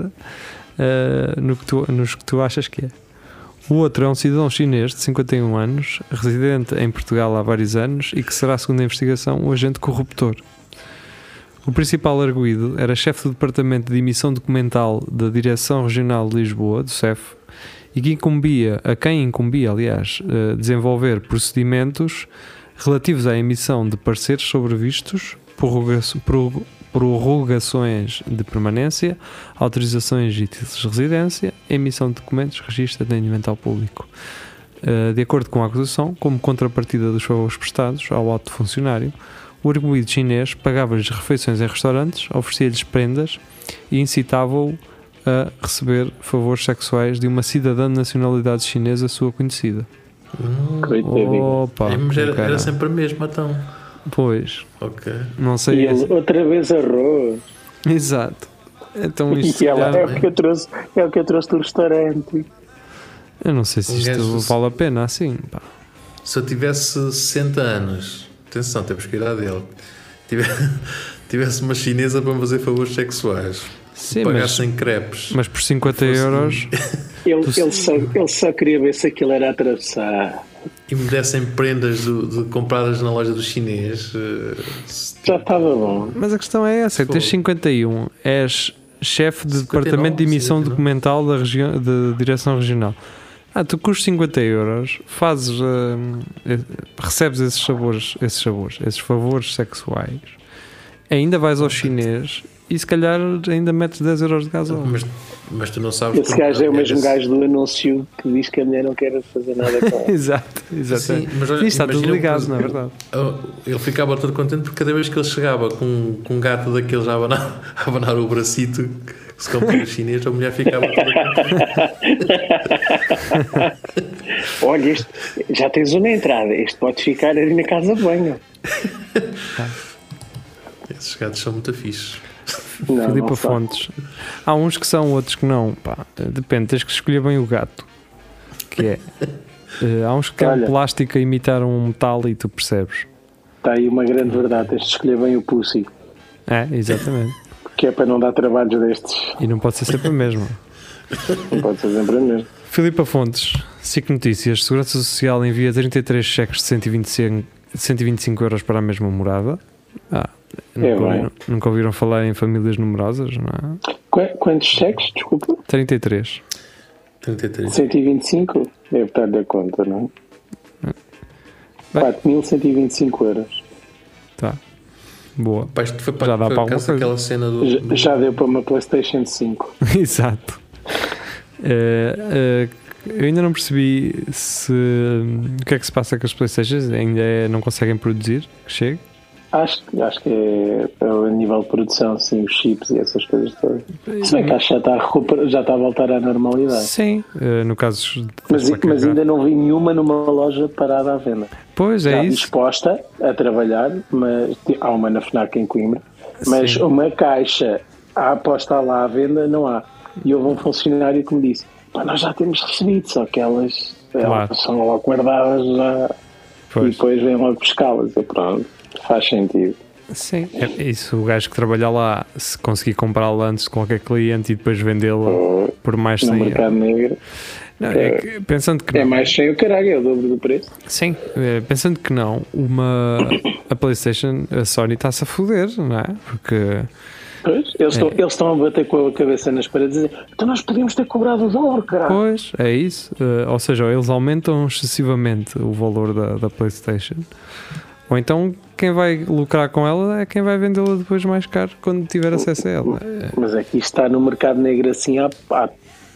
eh, no que tu, nos que tu achas que é. O outro é um cidadão chinês de 51 anos, residente em Portugal há vários anos e que será, segundo a investigação, um agente corruptor. O principal arguído era chefe do Departamento de Emissão Documental da Direção Regional de Lisboa, do CEF, e que incumbia, a quem incumbia, aliás, eh, desenvolver procedimentos relativos à emissão de pareceres sobre vistos, prorroga- prorro- prorrogações de permanência, autorizações e títulos de residência, emissão de documentos, registro de atendimento ao público. Uh, de acordo com a acusação, como contrapartida dos favores prestados ao alto funcionário, o arguído chinês pagava-lhes refeições em restaurantes, oferecia-lhes prendas e incitava-o a receber favores sexuais de uma cidadã de nacionalidade chinesa sua conhecida. Hum, Coitadinho. Opa, é, mas era, era sempre a mesma, então. Pois, Ok. não E sei. ele outra vez arroz. Exato. Então isto E ela é o que eu trouxe, é o que eu trouxe do restaurante. Eu não sei se Um isto gajo- vale a pena assim. pá. Se eu tivesse 60 anos, atenção, temos que cuidar dele. Tive- Tivesse uma chinesa para me fazer favores sexuais, Sim, mas, pagassem crepes mas por 50 Fosse- euros. Ele, Tu- ele, só, ele só queria ver se aquilo era atravessar. e me dessem prendas do- de- compradas na loja do chinês, eh, Já estava bom. Mas a questão é essa: tens Fogo. 51, és chefe de 59, departamento de emissão 59. documental da região, de direção regional. Ah, tu custas 50 euros, fazes, hum, eh, recebes esses sabores, esses sabores, esses favores sexuais, ainda vais ao chinês e se calhar ainda metes 10 euros de gasóleo. mas, mas tu não sabes. Esse gajo é o mesmo esse- gajo do anúncio que diz que a mulher não quer fazer nada com ele. Exato, exato. Sim, mas olha, Isto está tudo ligado, na é verdade. Oh, Ele ficava todo contente porque cada vez que ele chegava com, com um gato daqueles a abanar, a abanar o bracito que se compra no chinês, a mulher ficava toda contente. Olha, este, já tens uma entrada. Este pode ficar ali na casa de banho. Esses gatos são muito fixes. Não, Filipa. Fontes. Há uns que são, outros que não. Pá, depende, tens que escolher bem o gato. Que é. eh, há uns que é um plástico a imitar um metal e tu percebes. Está aí uma grande verdade. Tens de escolher bem o pussy. É, exatamente. Que é para não dar trabalhos destes. E não pode ser sempre a mesma. Não pode ser sempre a mesma. Filipa Fontes, SIC Notícias. Segurança Social envia 33 cheques de 125, 125 euros para a mesma morada. Ah, É bem. ouviram, nunca ouviram falar em famílias numerosas, não é? Qu- Quantos cheques? Desculpa. 33. 33. 125? Deve estar da conta, não é? Bem. 4.125 euros. Tá. Boa. Pá, isto foi para, Já dá foi para alguma daquela cena do. Já, do- já deu para uma PlayStation 5. Exato. Eh, eh, eu ainda não percebi se o que é que se passa com as Playstations, ainda é- não conseguem produzir, que chegue. Acho, que- acho que é, é a nível de produção, sim, os chips e essas coisas todas. Se bem que acho que já está a, recuperar, já está a voltar à normalidade. Sim, eh, no caso. Mas, mas ainda não vi nenhuma numa loja parada à venda. Pois Já é isso. disposta a trabalhar, mas há uma na FNAC em Coimbra, mas Sim. uma caixa a aposta lá à venda não há. E houve um funcionário que me disse: "Pá, nós já temos recebido, só que elas, Claro. elas são logo guardadas já e Pois. depois vêm logo buscá-las. Eu, Pronto, faz sentido. Sim, é isso. O gajo que trabalha lá, se conseguir comprá-la antes de qualquer cliente e depois vendê-la por mais No 100 mercado negro Não, é que, pensando que é não, mais sem o caralho, é o dobro do preço. sim, é, pensando que não, uma a PlayStation, a Sony está-se a foder, não é? Porque Pois, eles, estão, eles estão a bater com a cabeça nas paredes e dizer: então nós podíamos ter cobrado o dólar, caralho. Pois, é isso. Eh, ou seja, ou eles aumentam excessivamente o valor da, da PlayStation, ou então quem vai lucrar com ela é quem vai vendê-la depois mais caro quando tiver acesso a ela. Eh, Mas aqui está no mercado negro assim há, há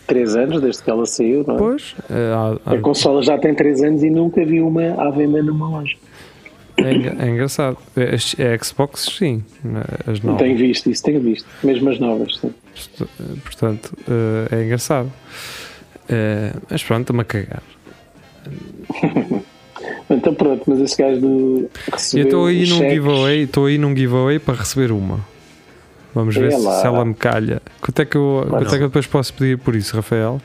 três anos, desde que ela saiu, não é? Pois, eh, há- há- A consola já tem 3 anos e nunca vi uma à venda numa loja. é, é engraçado. É, as- é Xbox, sim, né, as novas. Tenho visto isso, tenho visto. Mesmo as novas, sim. Portanto, eh, é engraçado. Eh, mas pronto, estou-me a cagar. Então pronto, mas esse gajo do Eu estou aí num cheques. giveaway, estou aí num giveaway para receber uma. Vamos ver É se, lá. se ela me calha. Quanto é, que eu, quanto é que eu depois posso pedir por isso, Rafael?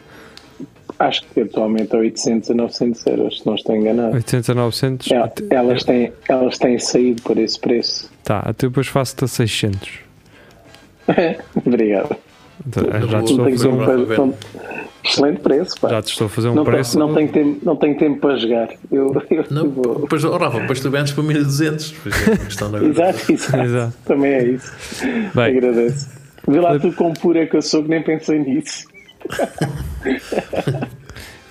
Acho que atualmente é 800 a 900 euros, se não estou enganado. 800 a 900? É, elas, têm, elas têm saído por esse preço. Tá, até depois faço-te a 600. Obrigado. Então, já, te estou a fazer, um- não- Excelente preço, pá. já te estou a fazer um não, preço. tenho, não, tenho tempo, não tenho tempo para jogar. Eu, eu Não, vou- depois, oh, Rafa, depois tu vendes para 1200. Pois é, Exato, exato. Exato. Também é isso. Bem, Agradeço. Vê lá tu com pura que eu sou que nem pensei nisso.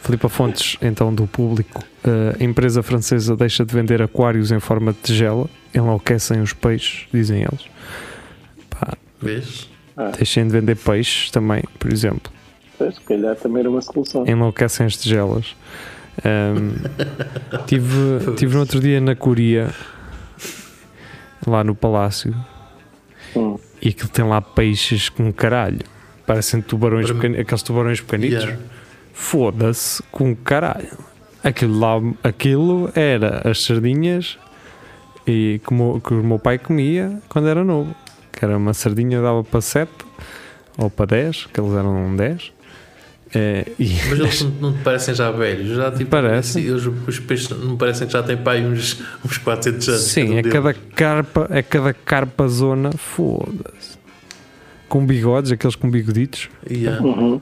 Filipa Fontes, então do público. Uh, a empresa francesa deixa de vender aquários em forma de tigela. Enlouquecem os peixes, dizem eles. Pá, Vês? Deixem de vender peixes também, por exemplo. Pois, Se calhar também era uma solução. enlouquecem as tigelas. Ahm, tive, tive no outro dia na Coreia, lá no palácio, Hum. e aquilo tem lá peixes com caralho. Parecem tubarões, pequeni- aqueles tubarões pequenitos. Yeah. Foda-se com caralho. Aquilo lá, aquilo era as sardinhas e que, o meu- que o meu pai comia quando era novo. Que era uma sardinha dava para 7 ou para 10, que eles eram 10. É, e Mas eles não, te parecem já velhos? Já, tipo, Parece. eles- os peixes não me parecem que já têm para aí uns, uns 400 anos. Sim, cada um é cada carpa, é cada carpa zona, foda-se. Com bigodes, aqueles com bigoditos. Yeah. Uhum.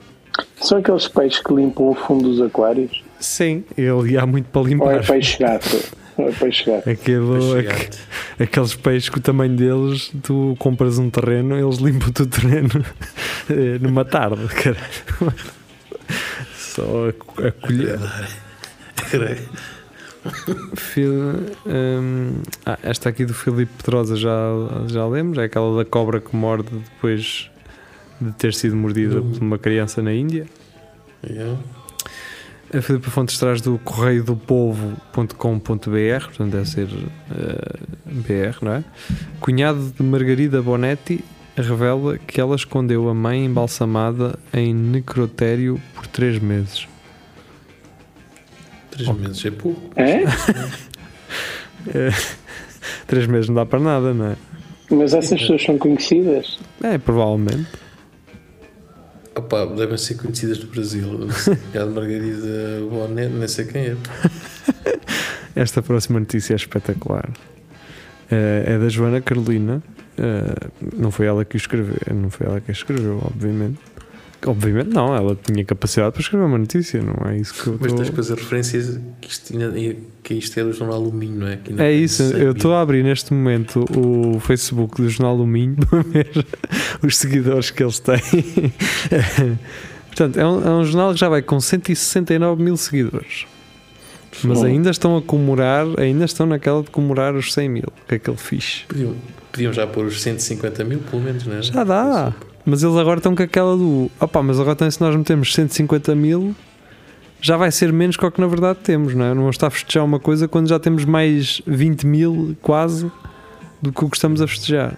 São aqueles peixes que limpam o fundo dos aquários? Sim, ele ia muito para Ou limpar. é peixe gato? Peixe gato? Aquilo, aque- gato. aqueles peixes que o tamanho deles, tu compras um terreno, eles limpam-te o terreno eh, numa tarde, caralho. Só a, a colher. Fil- hum, ah, esta aqui do Filipe Pedrosa já, já lemos, é aquela da cobra que morde depois de ter sido mordida por uma criança na Índia. Yeah. A Filipe Fontes traz do correio do povo.com.br, portanto deve ser eh, BR, não é? Cunhado de Margarida Bonetti revela que ela escondeu a mãe embalsamada em necrotério por três meses. Três meses é pouco. É? Três meses não dá para nada, não é? Mas essas pessoas são conhecidas? É, provavelmente. Opa, devem ser conhecidas do Brasil. A Margarida Bonet, nem sei quem é. Esta próxima notícia é espetacular. Eh, é da Joana Carolina. Eh, não foi ela que escreveu, não foi ela que a escreveu, obviamente. Obviamente não, ela tinha capacidade para escrever uma notícia, não é isso que eu Mas tô- tens coisas referências que isto, que isto é do jornal Alumínio, não é? Que ainda É isso, 100 eu estou a abrir neste momento o Facebook do Jornal do Minho para ver os seguidores que eles têm. Portanto, é um, é um jornal que já vai com 169 mil seguidores. Mas Bom. ainda estão a comemorar, ainda estão naquela de comemorar os 100 mil, que é aquele fixe. Podiam, podiam já pôr os 150 mil, pelo menos, não é? Já dá. Mas eles agora estão com aquela do. Opá, mas agora se nós metemos 150 mil, já vai ser menos que o que na verdade temos, não é? Não estar a festejar uma coisa quando já temos mais 20 mil, quase, do que o que estamos a festejar.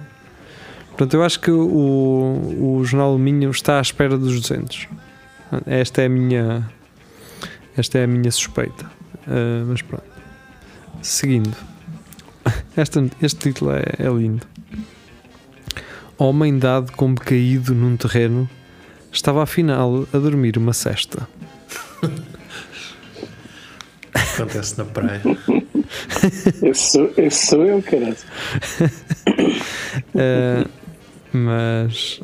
Portanto, eu acho que o, o Jornal Alumínio está à espera dos 200. Esta é a minha, esta é a minha suspeita. Uh, mas pronto. Seguindo, este, este título é, é lindo. Homem dado como caído num terreno estava afinal a dormir uma cesta. Acontece na praia. Esse sou, esse sou eu, caralho. Uh, mas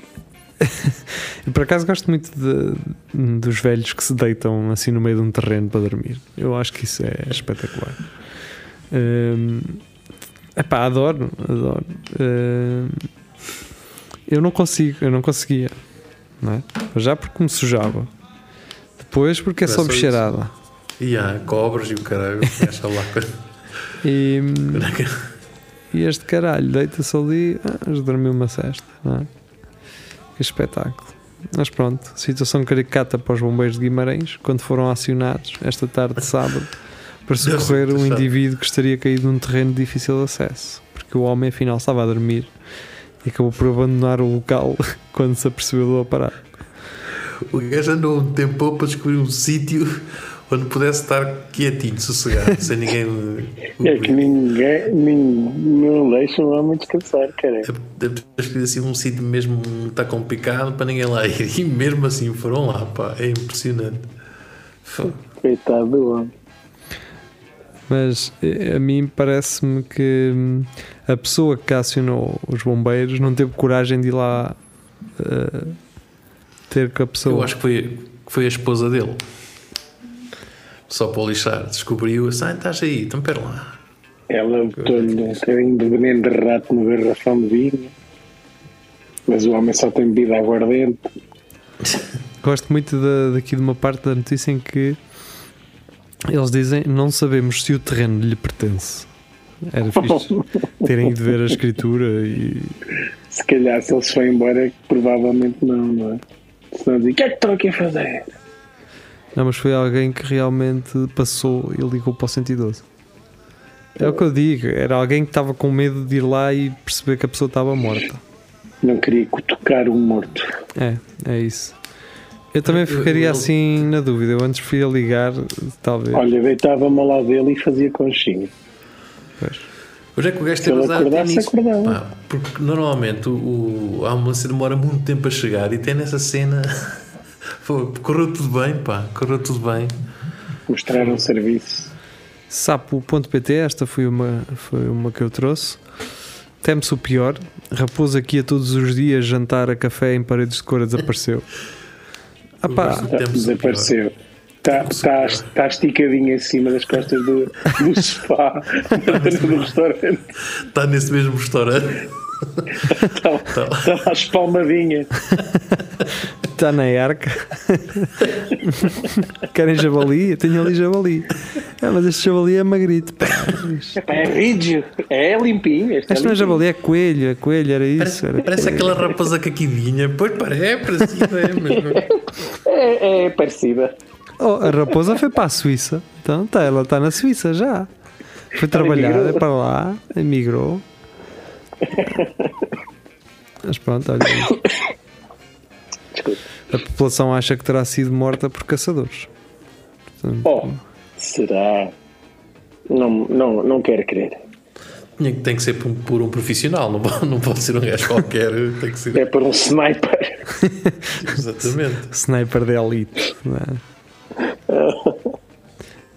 eu por acaso gosto muito de- dos velhos que se deitam assim no meio de um terreno para dormir. Eu acho que isso é espetacular. Um, epá, adoro, adoro. Um, eu não consigo, eu não conseguia, não é? Já porque me sujava. Depois porque é é só bexerada. E há cobras e o caralho. E, e este caralho deita-se ali, ah, mas dormiu uma cesta, não é? Que espetáculo. Mas pronto, situação caricata para os bombeiros de Guimarães, quando foram acionados esta tarde de sábado para socorrer um indivíduo que estaria caído num terreno de difícil acesso, porque o homem afinal estava a dormir e acabou por abandonar o local quando se apercebeu do aparato. O gajo andou um tempo para descobrir um sítio onde pudesse estar quietinho, sossegado, sem ninguém. o É que ninguém, ninguém não deixa o homem descansar, cara. Deve ter escolhido assim um sítio mesmo está complicado para ninguém lá ir. E mesmo assim foram lá, pá, é impressionante. Coitado do homem. Mas eh, a mim parece-me que hum, a pessoa que acionou os bombeiros não teve coragem de ir lá eh, ter com a pessoa. Eu acho que foi, que foi a esposa dele. Só para o lixar. Descobriu assim, ah, estás aí, então pera lá. Ela botou-lhe um bocadinho de veneno de rato no garrafão de vinho. Mas o homem só tem bebida aguardente. Gosto muito da, daqui de uma parte da notícia em que eles dizem não sabemos se o terreno lhe pertence. Era fixe terem ido ver a escritura e Se calhar se ele se foi embora, provavelmente não, não é? Se não diz, o que é que estou aqui a fazer? Não, mas foi alguém que realmente passou e ligou para o 112. É o que eu digo, era alguém que estava com medo de ir lá e perceber que a pessoa estava morta. Não queria cutucar um morto. É, é isso. Eu também Eu- ficaria eu- assim na dúvida. Eu antes fui a ligar, talvez. Olha, deitava-me ao lado dele e fazia conchinha. Pois. Hoje é que o gajo teve azar até nisso. Pá, porque normalmente o, o- a ambulância demora muito tempo a chegar e tem nessa cena. Pô, correu tudo bem, pá, correu tudo bem. Mostrar um serviço. Sapo.pt, esta foi uma, foi uma que eu trouxe. Teme-se o pior. Raposa aqui a todos os dias jantar a café em paredes de cor desapareceu. Ah pá, gosto- Temos o desapareceu. Está tá, tá esticadinho em cima das costas do, do sofá do restaurante. Está nesse mesmo restaurante. Está tá lá espalmadinha. está na arca. Querem javali? Eu tenho ali javali. Ah, mas este javali é magrito. Pá. É rígido. É limpinho. Este, Este não é javali, é coelho. É coelho, era isso. Parece, Era parece aquela raposa caquidinha. Pois é parecido, é, mas É, é parecida. Oh, a raposa foi para a Suíça. Então tá, ela está na Suíça já. Foi trabalhar é para lá, emigrou. Mas pronto, olha. isso. Desculpa. A população acha que terá sido morta por caçadores. Portanto, Oh, será? Não, não, não quero crer. tem que ser por um, por um profissional, não pode, não pode ser um gajo qualquer. Tem que ser. É por um sniper. Exatamente. sniper de elite. é?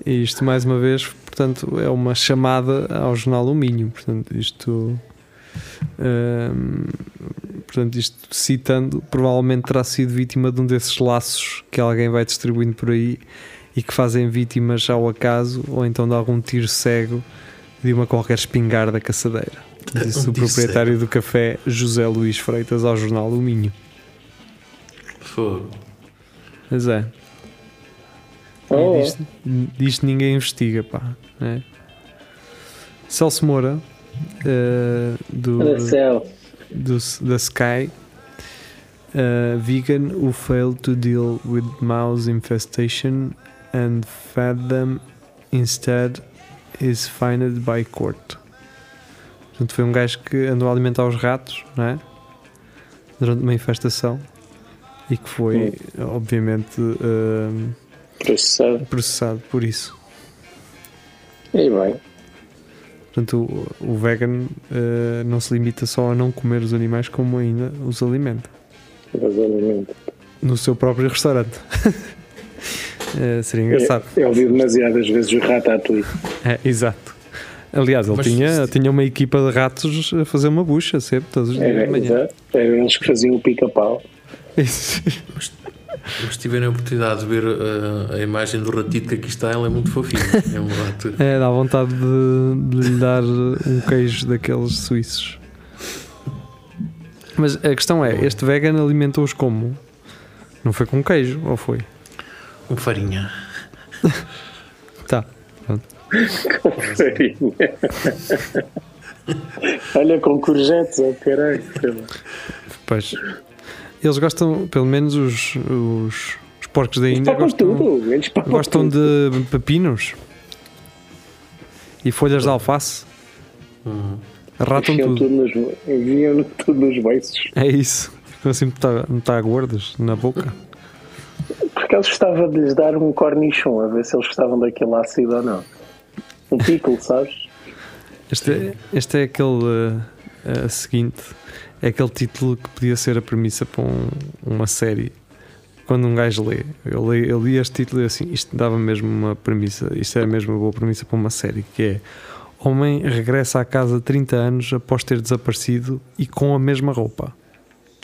E isto, mais uma vez, portanto, é uma chamada ao jornal do Minho. Portanto, isto. Hum, portanto, isto citando, provavelmente terá sido vítima de um desses laços que alguém vai distribuindo por aí e que fazem vítimas ao acaso ou então de algum tiro cego de uma qualquer espingarda caçadeira. Disse Um o proprietário do café José Luís Freitas ao jornal do Minho. Fogo. Mas é. Oh, E disto, disto ninguém investiga, pá. né? Celso Moura, eh, do, do, da Sky, eh, vegan who failed to deal with mouse infestation and fed them instead is fined by court. Portanto, foi um gajo que andou a alimentar os ratos, não é? Durante uma infestação e que foi, obviamente, hum, Processado. processado por isso. E bem. Portanto, o, o vegan eh, não se limita só a não comer os animais, como ainda os alimenta Exatamente. no seu próprio restaurante. Eh, seria engraçado. Eu, eu vi demasiadas vezes o Ratatouille. É, exato. Aliás, ele Mas tinha, se- tinha uma equipa de ratos a fazer uma bucha sempre, todos os dias de Era, manhã. exato. Era eles que faziam o pica-pau. Isso. Se tiverem a oportunidade de ver uh, a imagem do ratito que aqui está, ela é muito fofinho. É um rato. É, dá vontade de, de lhe dar um queijo daqueles suíços. Mas a questão é, este vegan alimentou-os como? Não foi com queijo, ou foi? Um farinha. Tá. Com farinha. Olha, com courgettes, oh caralho. Pois. Eles gostam, pelo menos os, os, os porcos da Índia gostam, tudo. Eles gostam tudo. de pepinos e folhas de alface. Uhum. Ratam tudo. tudo nos, enviam tudo nos beiços. É isso. Ficam assim muito gordas na boca. Porque eles gostavam de lhes dar um cornichon, a ver se eles gostavam daquele ácido ou não. Um pickle, sabes? Este, é- este é aquele uh, uh, seguinte, é aquele título que podia ser a premissa para um- uma série. Quando um gajo lê, eu li, eu li este título e assim, isto dava mesmo uma premissa, isto é mesmo uma boa premissa para uma série, que é Homem regressa à casa 30 anos após ter desaparecido e com a mesma roupa.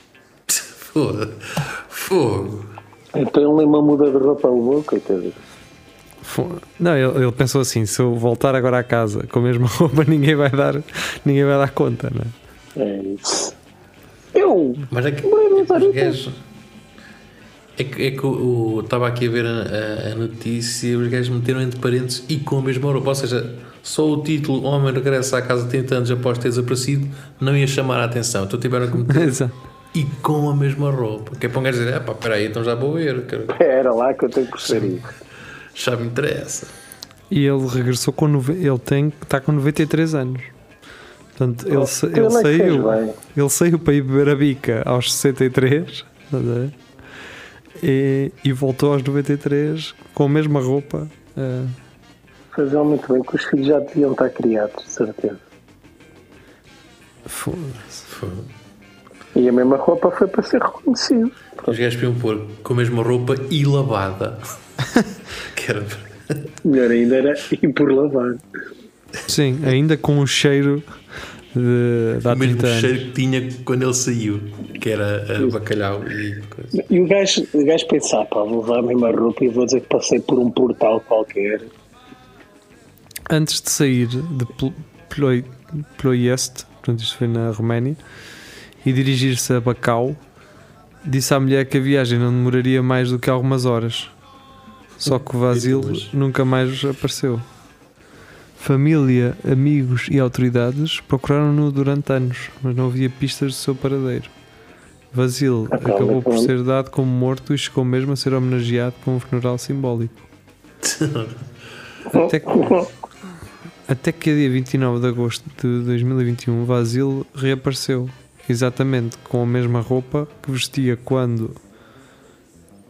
Foda. Fogo. Então ele uma muda de roupa levou, coitado. Fo- Não, ele, ele pensou assim: se eu voltar agora à casa com a mesma roupa, ninguém vai dar, ninguém vai dar conta, não é? É isso. Eu. Mas é que é mas os gajos. É que, é que o- o- estava aqui a ver a, a- a notícia, os gajos meteram entre parênteses e com a mesma roupa. Ou seja, só o título Homem regressa à casa 30 anos após ter desaparecido não ia chamar a atenção. Então tiveram que meter Exato. e com a mesma roupa. Que é para um gajo dizer: ah pá, peraí, então já vou ver, quero- Era lá que eu tenho que perceber isso. já me interessa. E ele regressou com. Ele tem, está com 93 anos. Portanto, ele, sa- ele Ele é fez saiu. Ele saiu para ir beber a bica aos 63 estás a ver? e, e voltou aos 93 com a mesma roupa. Fazia muito bem, que os filhos já deviam estar criados, de certeza. foda-se. Fogo. E a mesma roupa foi para ser reconhecido. Os gajos podiam pôr com a mesma roupa e lavada. que era. Melhor ainda era ir por lavar. Sim, ainda com o cheiro de, de O mesmo 30 anos. cheiro que tinha quando ele saiu, que era uh, bacalhau e coisa. E o gajo, o gajo pensar, pá, vou levar a mesma roupa e vou dizer que passei por um portal qualquer. Antes de sair de Pl- Ploi- Ploiest, portanto, isto foi na Roménia, e dirigir-se a Bacau, disse à mulher que a viagem não demoraria mais do que algumas horas. Só que o Vasil nunca mais apareceu. Família, amigos e autoridades procuraram-no durante anos, mas não havia pistas do seu paradeiro. Vasil Ah, pá, acabou por ser dado como morto e chegou mesmo a ser homenageado com um funeral simbólico. Até que, até que a dia 29 de agosto de 2021, Vasil reapareceu, exatamente com a mesma roupa que vestia quando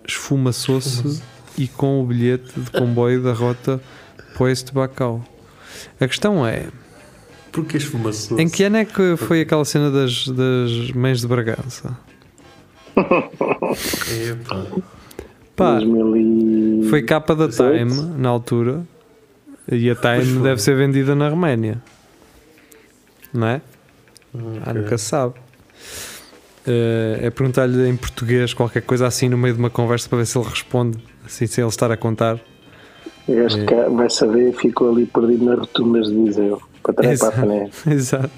esfumaçou-se e com o bilhete de comboio da rota Poeste Bacau. A questão é, Porque esfumaçou. em que ano é que foi aquela cena das, das mães de Bragança? Epá. Pá, 2000 e... foi capa da 18? Time na altura e a Time deve ser vendida na Roménia, não é? Ah, Ok. nunca se sabe. Eh, é perguntar-lhe em português qualquer coisa assim no meio de uma conversa para ver se ele responde, assim, sem ele estar a contar. Gajo É. cá vai saber, ficou ali perdido nas rotundas de Viseu. Para trás para a frente. Exato.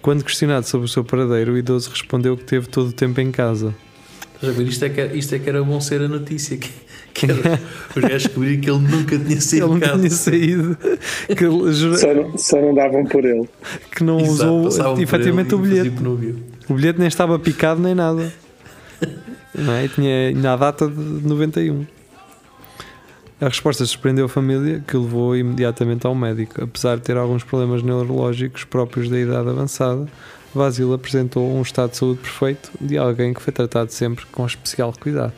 Quando questionado sobre o seu paradeiro, o idoso respondeu que teve todo o tempo em casa. Estás a ver? Isto é, que, isto é que era bom ser a notícia. Que, que era, os gajos descobriram que ele nunca tinha Ele saído de não casa. tinha saído, que, ele jura- Só, não- só não davam por ele. que não Exato, usou efetivamente ele o bilhete. O bilhete nem estava picado nem nada. Não é? E tinha ainda a data de 91. A resposta surpreendeu a família, que o levou imediatamente ao médico. Apesar de ter alguns problemas neurológicos próprios da idade avançada, Vasil apresentou um estado de saúde perfeito de alguém que foi tratado sempre com especial cuidado.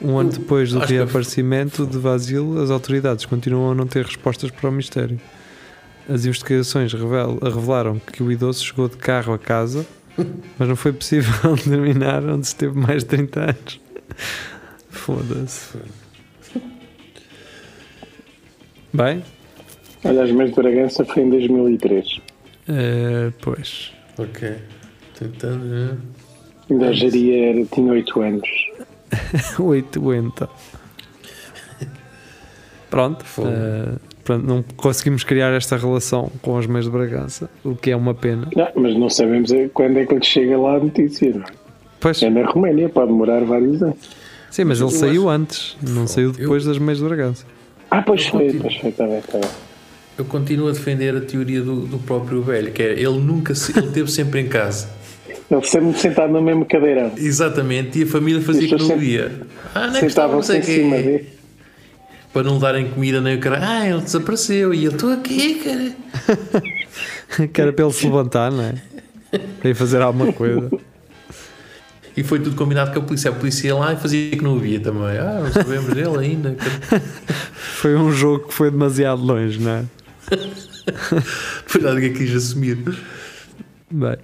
Um ano depois do Acho que- reaparecimento de Vasil, as autoridades continuam a não ter respostas para o mistério. As investigações revel- revelaram que o idoso chegou de carro a casa, mas não foi possível determinar onde esteve mais de 30 anos. Foda-se. Bem, Olha, as mães de Bragança foi em 2003. eh, pois. Ok. Tentando. né? Ainda a Jaria era, tinha 8 anos. 80. Pronto, Fogo. eh, pronto, não conseguimos criar esta relação com as mães de Bragança, o que é uma pena. Não, mas não sabemos quando é que lhe chega lá a notícia. Não é? Pois, é na Roménia, pode demorar vários anos. sim, mas ele Eu saiu acho- antes, não saiu depois das meias de Bragança. Ah, pois Eu foi, continuo. pois foi, está bem, está bem. Eu continuo a defender a teoria do, do próprio velho, que é ele nunca se, ele esteve sempre em casa. Ele sempre sentado no mesmo cadeirão. Exatamente, e a família fazia que não via. Ah, não é que estava, não sei cima quê. dele. Para não lhe darem comida nem o cara. Ah, ele desapareceu e eu estou aqui, cara. que era para ele se levantar, não é? Para ir fazer alguma coisa. E foi tudo combinado com a polícia. A polícia ia lá e fazia que não o via também. Ah, não sabemos dele ainda. Foi um jogo que foi demasiado longe, não é? Foi nada que quis assumir. Bem.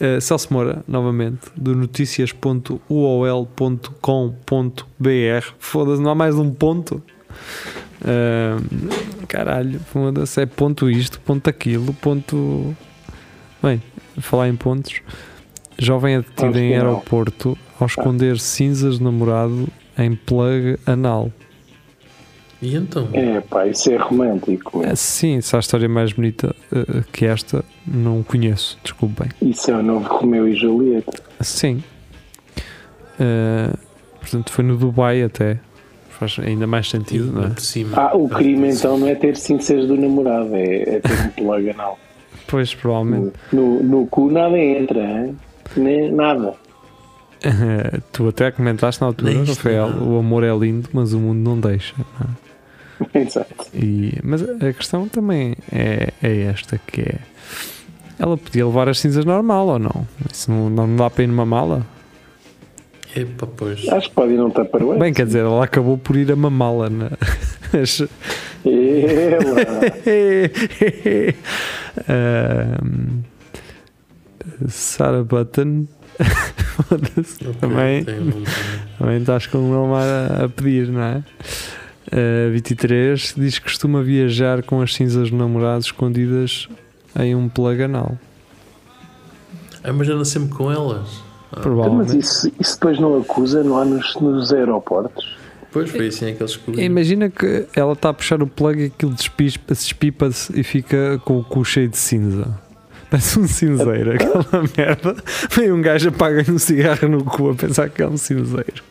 eh, Celso Moura, novamente, do noticias.uol.com.br. Foda-se, não há mais um ponto. Ah, caralho, foda-se, é ponto isto, ponto aquilo, ponto. Bem, falar em pontos. Jovem é detido em aeroporto ao esconder cinzas de namorado em plug anal. E então? É, pá, isso é romântico. É, sim, se há história mais bonita eh, que esta, não conheço, desculpem. Isso é o novo Romeu e Julieta. Sim. Eh, portanto, foi no Dubai até. Faz ainda mais sentido, não é? cima. Ah, o crime então não é ter cincas do namorado, é, é ter um plug anal. Pois, provavelmente. No, no cu nada entra, hein? Nem, nada. Tu até comentaste na altura, isto, Rafael, não. o amor é lindo, mas o mundo não deixa. não é? Exato. E, mas a questão também é, é esta que é. Ela podia levar as cinzas normal ou não? Isso não, não dá para ir numa mala? Epa, pois. Acho que pode ir num tupperware. Bem, quer dizer, ela acabou por ir a uma mala. Né? As- Ela. Ahm, Sarah Button também, também estás com o nome a, a pedir, não é? Ah, 23 diz que costuma viajar com as cinzas do namorado escondidas em um plug anal. Ah, mas anda sempre com elas. Ah, Mas Provavelmente. isso, isso depois não acusa lá nos, nos aeroportos? Pois foi assim é que eles descobriram. Imagina que ela está a puxar o plug e aquilo despipa-se e fica com o cu cheio de cinza. Parece um cinzeiro, aquela merda. Vem um gajo apaga um cigarro no cu a pensar que é um cinzeiro.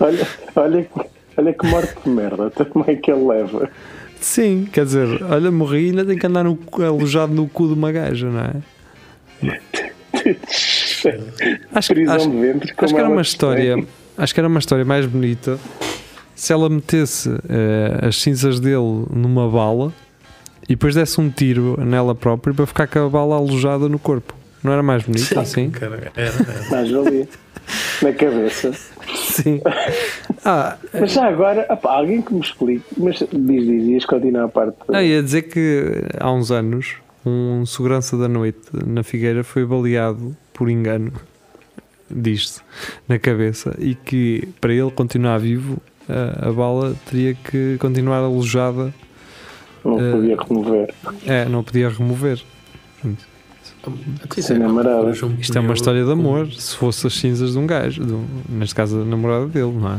Olha, olha, que- olha que morte de merda também que ele leva. Sim, quer dizer, olha, morri e ainda tem que andar no alojado no cu de uma gaja, não é? Acho, Prisão acho, ventre. acho que era uma tem. história. Acho que era uma história mais bonita se ela metesse eh, as cinzas dele numa bala e depois desse um tiro nela própria para ficar com a bala alojada no corpo. Não era mais bonito assim? Cara, era, era. Mais ali. Na cabeça. Sim. Ah, Mas já agora, opá, alguém que me explique. Mas diz, diz, ias continuar a parte. não, ia dizer que há uns anos um segurança da noite na Figueira foi baleado por engano, diz-se, na cabeça e que para ele continuar vivo a, a bala teria que continuar alojada, Não eh, podia remover. é, não podia remover. Isso é Isto é uma história de amor, se fosse as cinzas de um gajo, de um- neste caso a namorada dele, não é?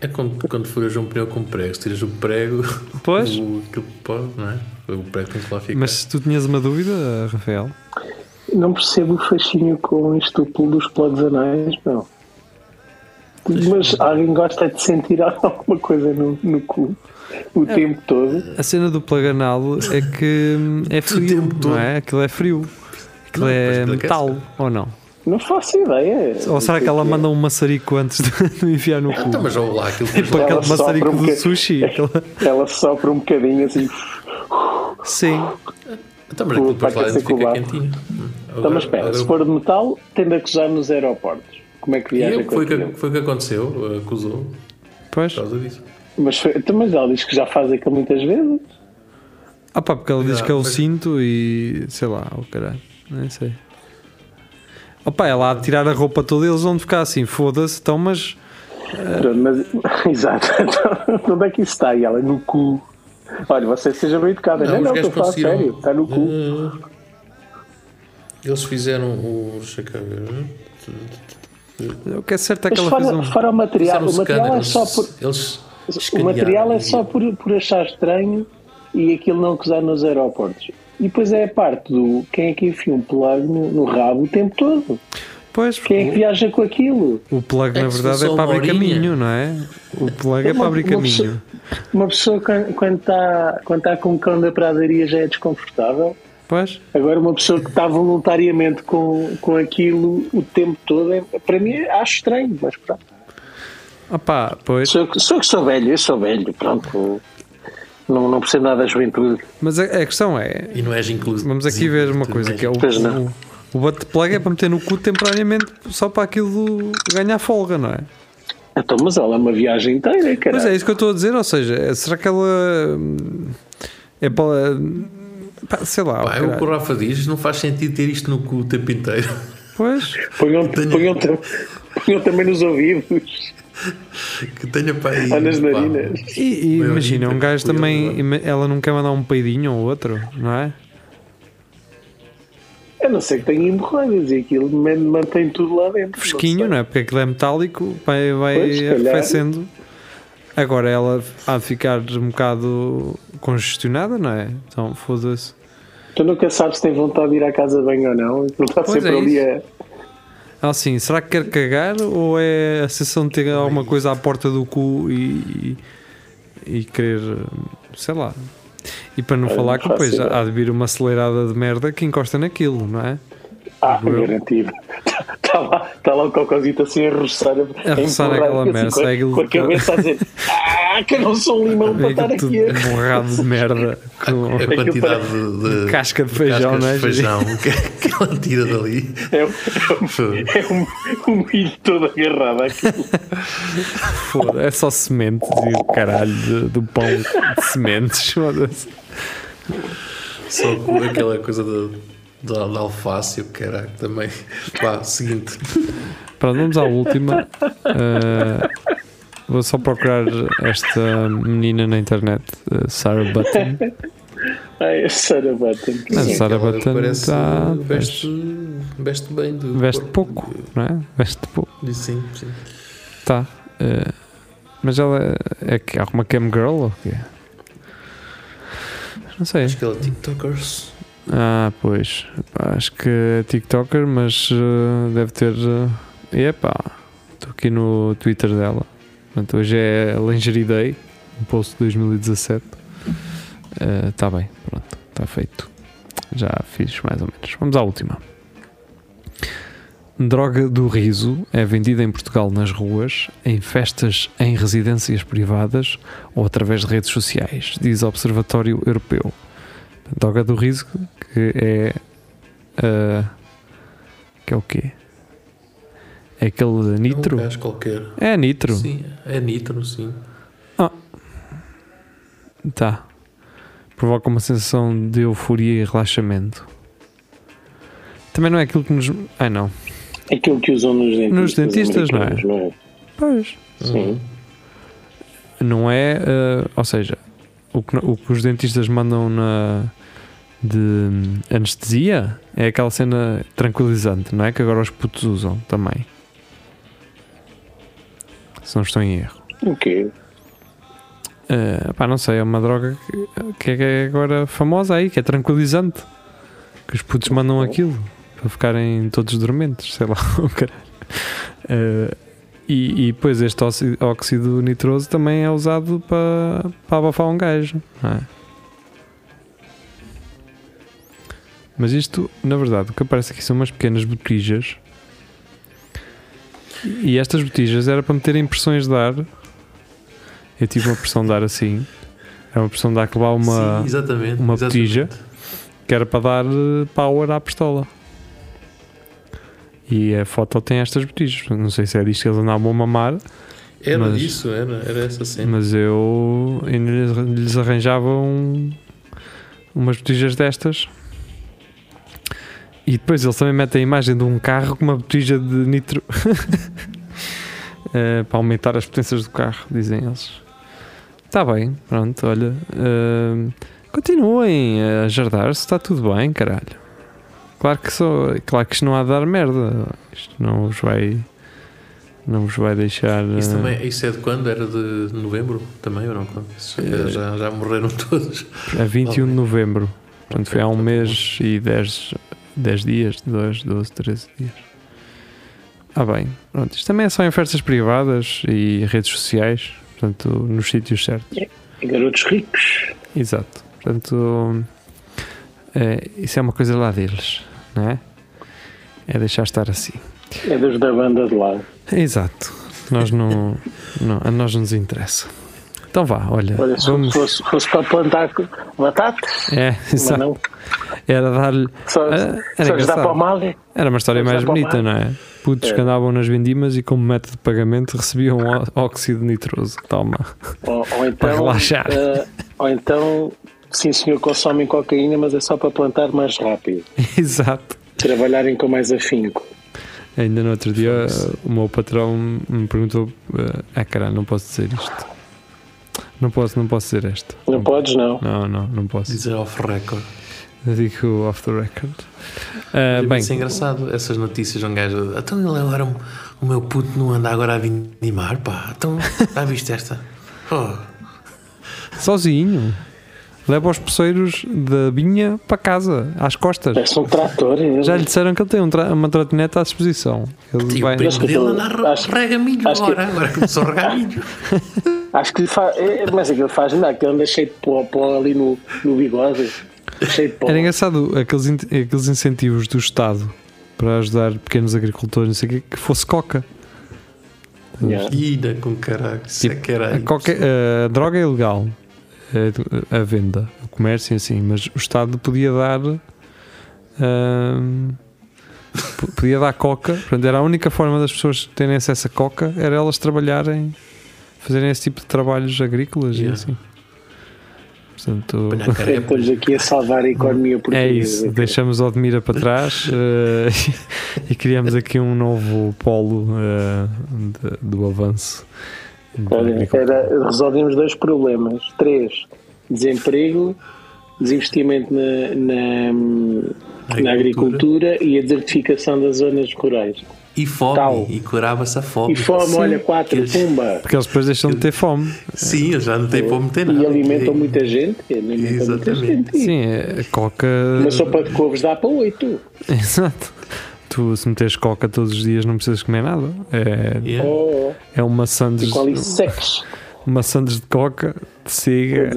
É quando, quando furas um pneu com pregos, tiras o prego, Pois. o, aquilo pode, não é? O prego tem que lá ficar. Mas se tu tinhas uma dúvida, Rafael, Não percebo o fascínio com isto dos plugs anais, não. Mas alguém gosta de sentir alguma coisa no, no cu o É. tempo todo. a cena do plaganal é que hum, é frio, tempo todo. não é? Aquilo é frio. Aquilo Não, é aquilo aquece. metal, ou não? Não faço ideia. Ou será que ela manda um maçarico antes de enfiar no cu? Então, mas olha lá, aquilo Tipo aquele maçarico um do sushi. aquela- Ela sopra um bocadinho assim. Então, Sim. mas aquilo depois lá dentro que fica quentinho. Então, mas espera, se for de metal, tende a acusar nos aeroportos. Como é que E viaja eu, com foi o que, foi que aconteceu, uh, acusou Pois. por causa disso. Mas, foi- então, mas ela diz que já faz aquilo muitas vezes. Ah pá, porque ela diz que é o cinto e sei lá, o caralho, nem sei. Opa, ela a tirar a roupa toda eles vão ficar assim, foda-se, então, mas Pronto, mas, exato. Então, onde é que isso está? E ela no cu. Olha, você seja bem educada. Não, não, gajos estou a falar conseguiram- sério. Está no cu. Uh, Eles fizeram o. O que é certo é que Mas ela fez fora, um. fora o material, o material é só por. Eles O material é só por, por achar estranho e aquilo não acusar nos aeroportos. E depois é a parte do quem é que enfia um plug no, no rabo o tempo todo. Pois, Quem é que viaja com aquilo? o plug É na que verdade é para abrir caminho, não é? O plug é Uma- para abrir uma caminho. Uma pessoa quan- quando está quando tá com o cão da pradaria já é desconfortável. Pois, Agora uma pessoa que está voluntariamente com, com aquilo o tempo todo, é, para mim acho estranho, mas pronto. Opá, pois. Sou, sou que sou velho, eu sou velho, pronto. Não, não percebo nada da juventude. Mas a, a questão é, E não és inclusivo. vamos aqui ver uma coisa que é o, o, o butt plug é para meter no cu temporariamente só para aquilo ganhar folga, não é? Então, mas ela é uma viagem inteira, cara. Pois é, isso que eu estou a dizer, ou seja, é- será que ela hum, é para. pá, sei lá, Pá, é o que o Rafa diz, não faz sentido ter isto no cu o tempo inteiro. pois, Ponham, ponham, ponham também nos ouvidos Que tenha para aí. ou nas narinas. e, e imagina, um gajo também, ima- ela não quer mandar um peidinho ou outro, não é? A não ser que tenha hemorroidas e aquilo man- mantém tudo lá dentro. Fresquinho, não é? Porque aquilo é metálico, vai, vai Pois, arrefecendo. Agora ela há de ficar um bocado congestionada, não é? Então foda-se. Tu nunca sabes se tem vontade de ir à casa bem ou não. Não está Pois sempre é ali isso. a. Assim, será que quer cagar ou é a sensação de ter alguma coisa à porta do cu e, e, e querer, sei lá. E para não Olha, falar que depois há de vir uma acelerada de merda que encosta naquilo, não é? Ah, Eu- garantido. Está lá, está lá o cocosito assim a roçar. A roçar empurrar, aquela assim, merda, com, a- com a cabeça a dizer: Que eu não sou um limão para É estar aqui. a-" borrado de merda com A quantidade de, de casca de feijão, não é? de feijão que, que ela tira dali. É, um- é um, um milho todo agarrado àquilo. Foda, é só sementes e o caralho de- do pão de sementes. Só com aquela coisa da, da, da alface, o caralho, também. Pá, seguinte. Pronto, vamos à última. Uh, vou só procurar esta menina na internet, uh, Sarah Button. Ai, a Sarah Button. A Sarah Button parece- tá- veste, veste bem. Do Veste corpo. pouco, não é? Veste pouco. Sim, sim. Tá. Uh, mas ela é, é que há uma cam girl ou o quê? Não sei. Acho que ela é TikTokers. Ah, pois. Pá, Acho que é TikToker, mas uh, deve ter. Uh, epá, estou aqui no Twitter dela. Hoje é Lingerie Day, um post de 2017. Está bem, pronto, está feito. Já fiz mais ou menos. Vamos à última. Droga do riso é vendida em Portugal nas ruas, em festas em residências privadas ou através de redes sociais, diz o Observatório Europeu. Droga do riso, que é. ah, que é o quê? É aquele nitro? É um gajo qualquer. É nitro. Sim, é nitro, sim. Tá. Provoca uma sensação de euforia e relaxamento. Também não é aquilo que nos. Ai não. Aquilo que usam nos dentistas. Nos dentistas, não é? não é? Pois. Sim. Não é. ah, ou seja, o que, o que os dentistas mandam na. de anestesia é aquela cena tranquilizante, não é? Que agora os putos usam também. Se não estou em erro. O quê? Uh, pá, não sei, é uma droga que, que é agora famosa aí, que é tranquilizante. Que os putos mandam aquilo para ficarem todos dormentes, sei lá, o caralho. Uh, e, e depois este óxido, nitroso também é usado para, para abafar um gajo, não é? Mas isto, na verdade, o que aparece aqui são umas pequenas botijas E estas botijas era para meter impressões de ar. Eu tive uma pressão de ar assim. Era uma pressão de ar que levava uma, Sim, exatamente. uma exatamente. botija. que era para dar eh, power à pistola. E a foto tem estas botijas. Não sei se é disto que eles andavam a mamar, Era Mas- isso, era, era essa cena. mas eu ainda lhes, lhes arranjava um- umas botijas destas. E depois eles também metem a imagem de um carro com uma botija de nitro Eh, para aumentar as potências do carro, dizem eles. Está bem, pronto, olha. eh, continuem a jardar-se, está tudo bem, caralho. Claro que, só, claro que isto não há de dar merda. Isto não vos vai. Não vos vai deixar. Isso, eh, também, isso é de quando? Era de novembro também ou não? Isso, Eh, já, já morreram todos. A 21 de novembro. Portanto, foi há um Ok, mês e 10, 10 dias, 2, 12, 13 dias. Ah, bem. Pronto, isto também é só em festas privadas e redes sociais. Portanto, nos sítios certos. Garotos ricos. Exato. Portanto, é, isso é uma coisa lá deles, não é? É deixar estar assim. É dos da banda de lado. Exato. Nós não, não, a nós não nos interessa. Então vá, olha, Olha, se vamos. fosse, fosse para plantar batatas, É, mas exato. não. Era dar-lhe. Só, era só engraçado. para o mal. é? Era uma história mais bonita, não é? Putos É. que andavam nas vendimas e como método de pagamento recebiam óxido nitroso. Toma. Ou, ou então, Para relaxar. eh, ou então, sim senhor, consomem cocaína, mas é só para plantar mais rápido. Exato. Trabalharem com mais afinco. Ainda no outro dia o meu patrão me perguntou: eh, Ah, caralho, não posso dizer isto. Não posso, não posso dizer esta. Não podes, não. Não, não, não posso. Dizer off record. Eu digo off the record. Ah, bem, Isso é engraçado, essas notícias. Um gajo. Então ele agora. O meu puto não anda agora a vindimar, pá. Então, já viste esta? Oh, sozinho. Leva os poceiros da vinha para casa, às costas. Parece um trator. ele. Já lhe disseram que ele tem um tra- uma trotinete à disposição. Ele vai. o primo dele anda a rega milho agora. Agora começou a regar milho. Acho que faz. É, mas aquilo faz nada, que ele anda cheio de pó, pó ali no, no bigode. Cheio de pó. Era engraçado aqueles, aqueles incentivos do Estado para ajudar pequenos agricultores, não sei o quê, que fosse coca. Yeah. Ida com caralho. É Tipo, que era. A, coca- a droga é ilegal, a, a venda, o comércio assim, mas o Estado podia dar. p- podia dar coca, portanto, era a única forma das pessoas terem acesso a coca era elas trabalharem, fazerem esse tipo de trabalhos agrícolas e Yeah. assim. Portanto, carepa. Depois aqui a salvar a economia portuguesa. É isso, deixamos Odmira para trás eh, e criamos aqui um novo polo eh, de- do avanço. Olha, agricultura. era, resolvemos dois problemas. Três, desemprego, desinvestimento na, na, na agricultura e a desertificação das zonas rurais. E fome. Tal. E curava-se a fome. E fome, Sim. olha, quatro, Eles- pumba! Porque eles depois deixam de ter fome. Sim, eles já não têm para meter nada. E alimentam muita gente. Alimentam muita Exatamente. gente. Sim, é- a coca. Uma sopa de couves dá para oito. Exato. Tu, se meteres coca todos os dias, não precisas comer nada. É, Yeah. Oh, é uma sandes, uma sandes de coca, de siga,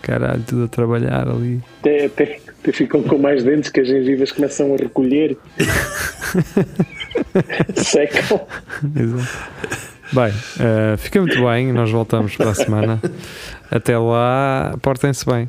caralho, tudo a trabalhar ali. Até, até, até ficam com mais dentes que as gengivas começam a recolher. Secam. Exato. Bem, eh, fica muito bem. Nós voltamos para a semana. Até lá, portem-se bem.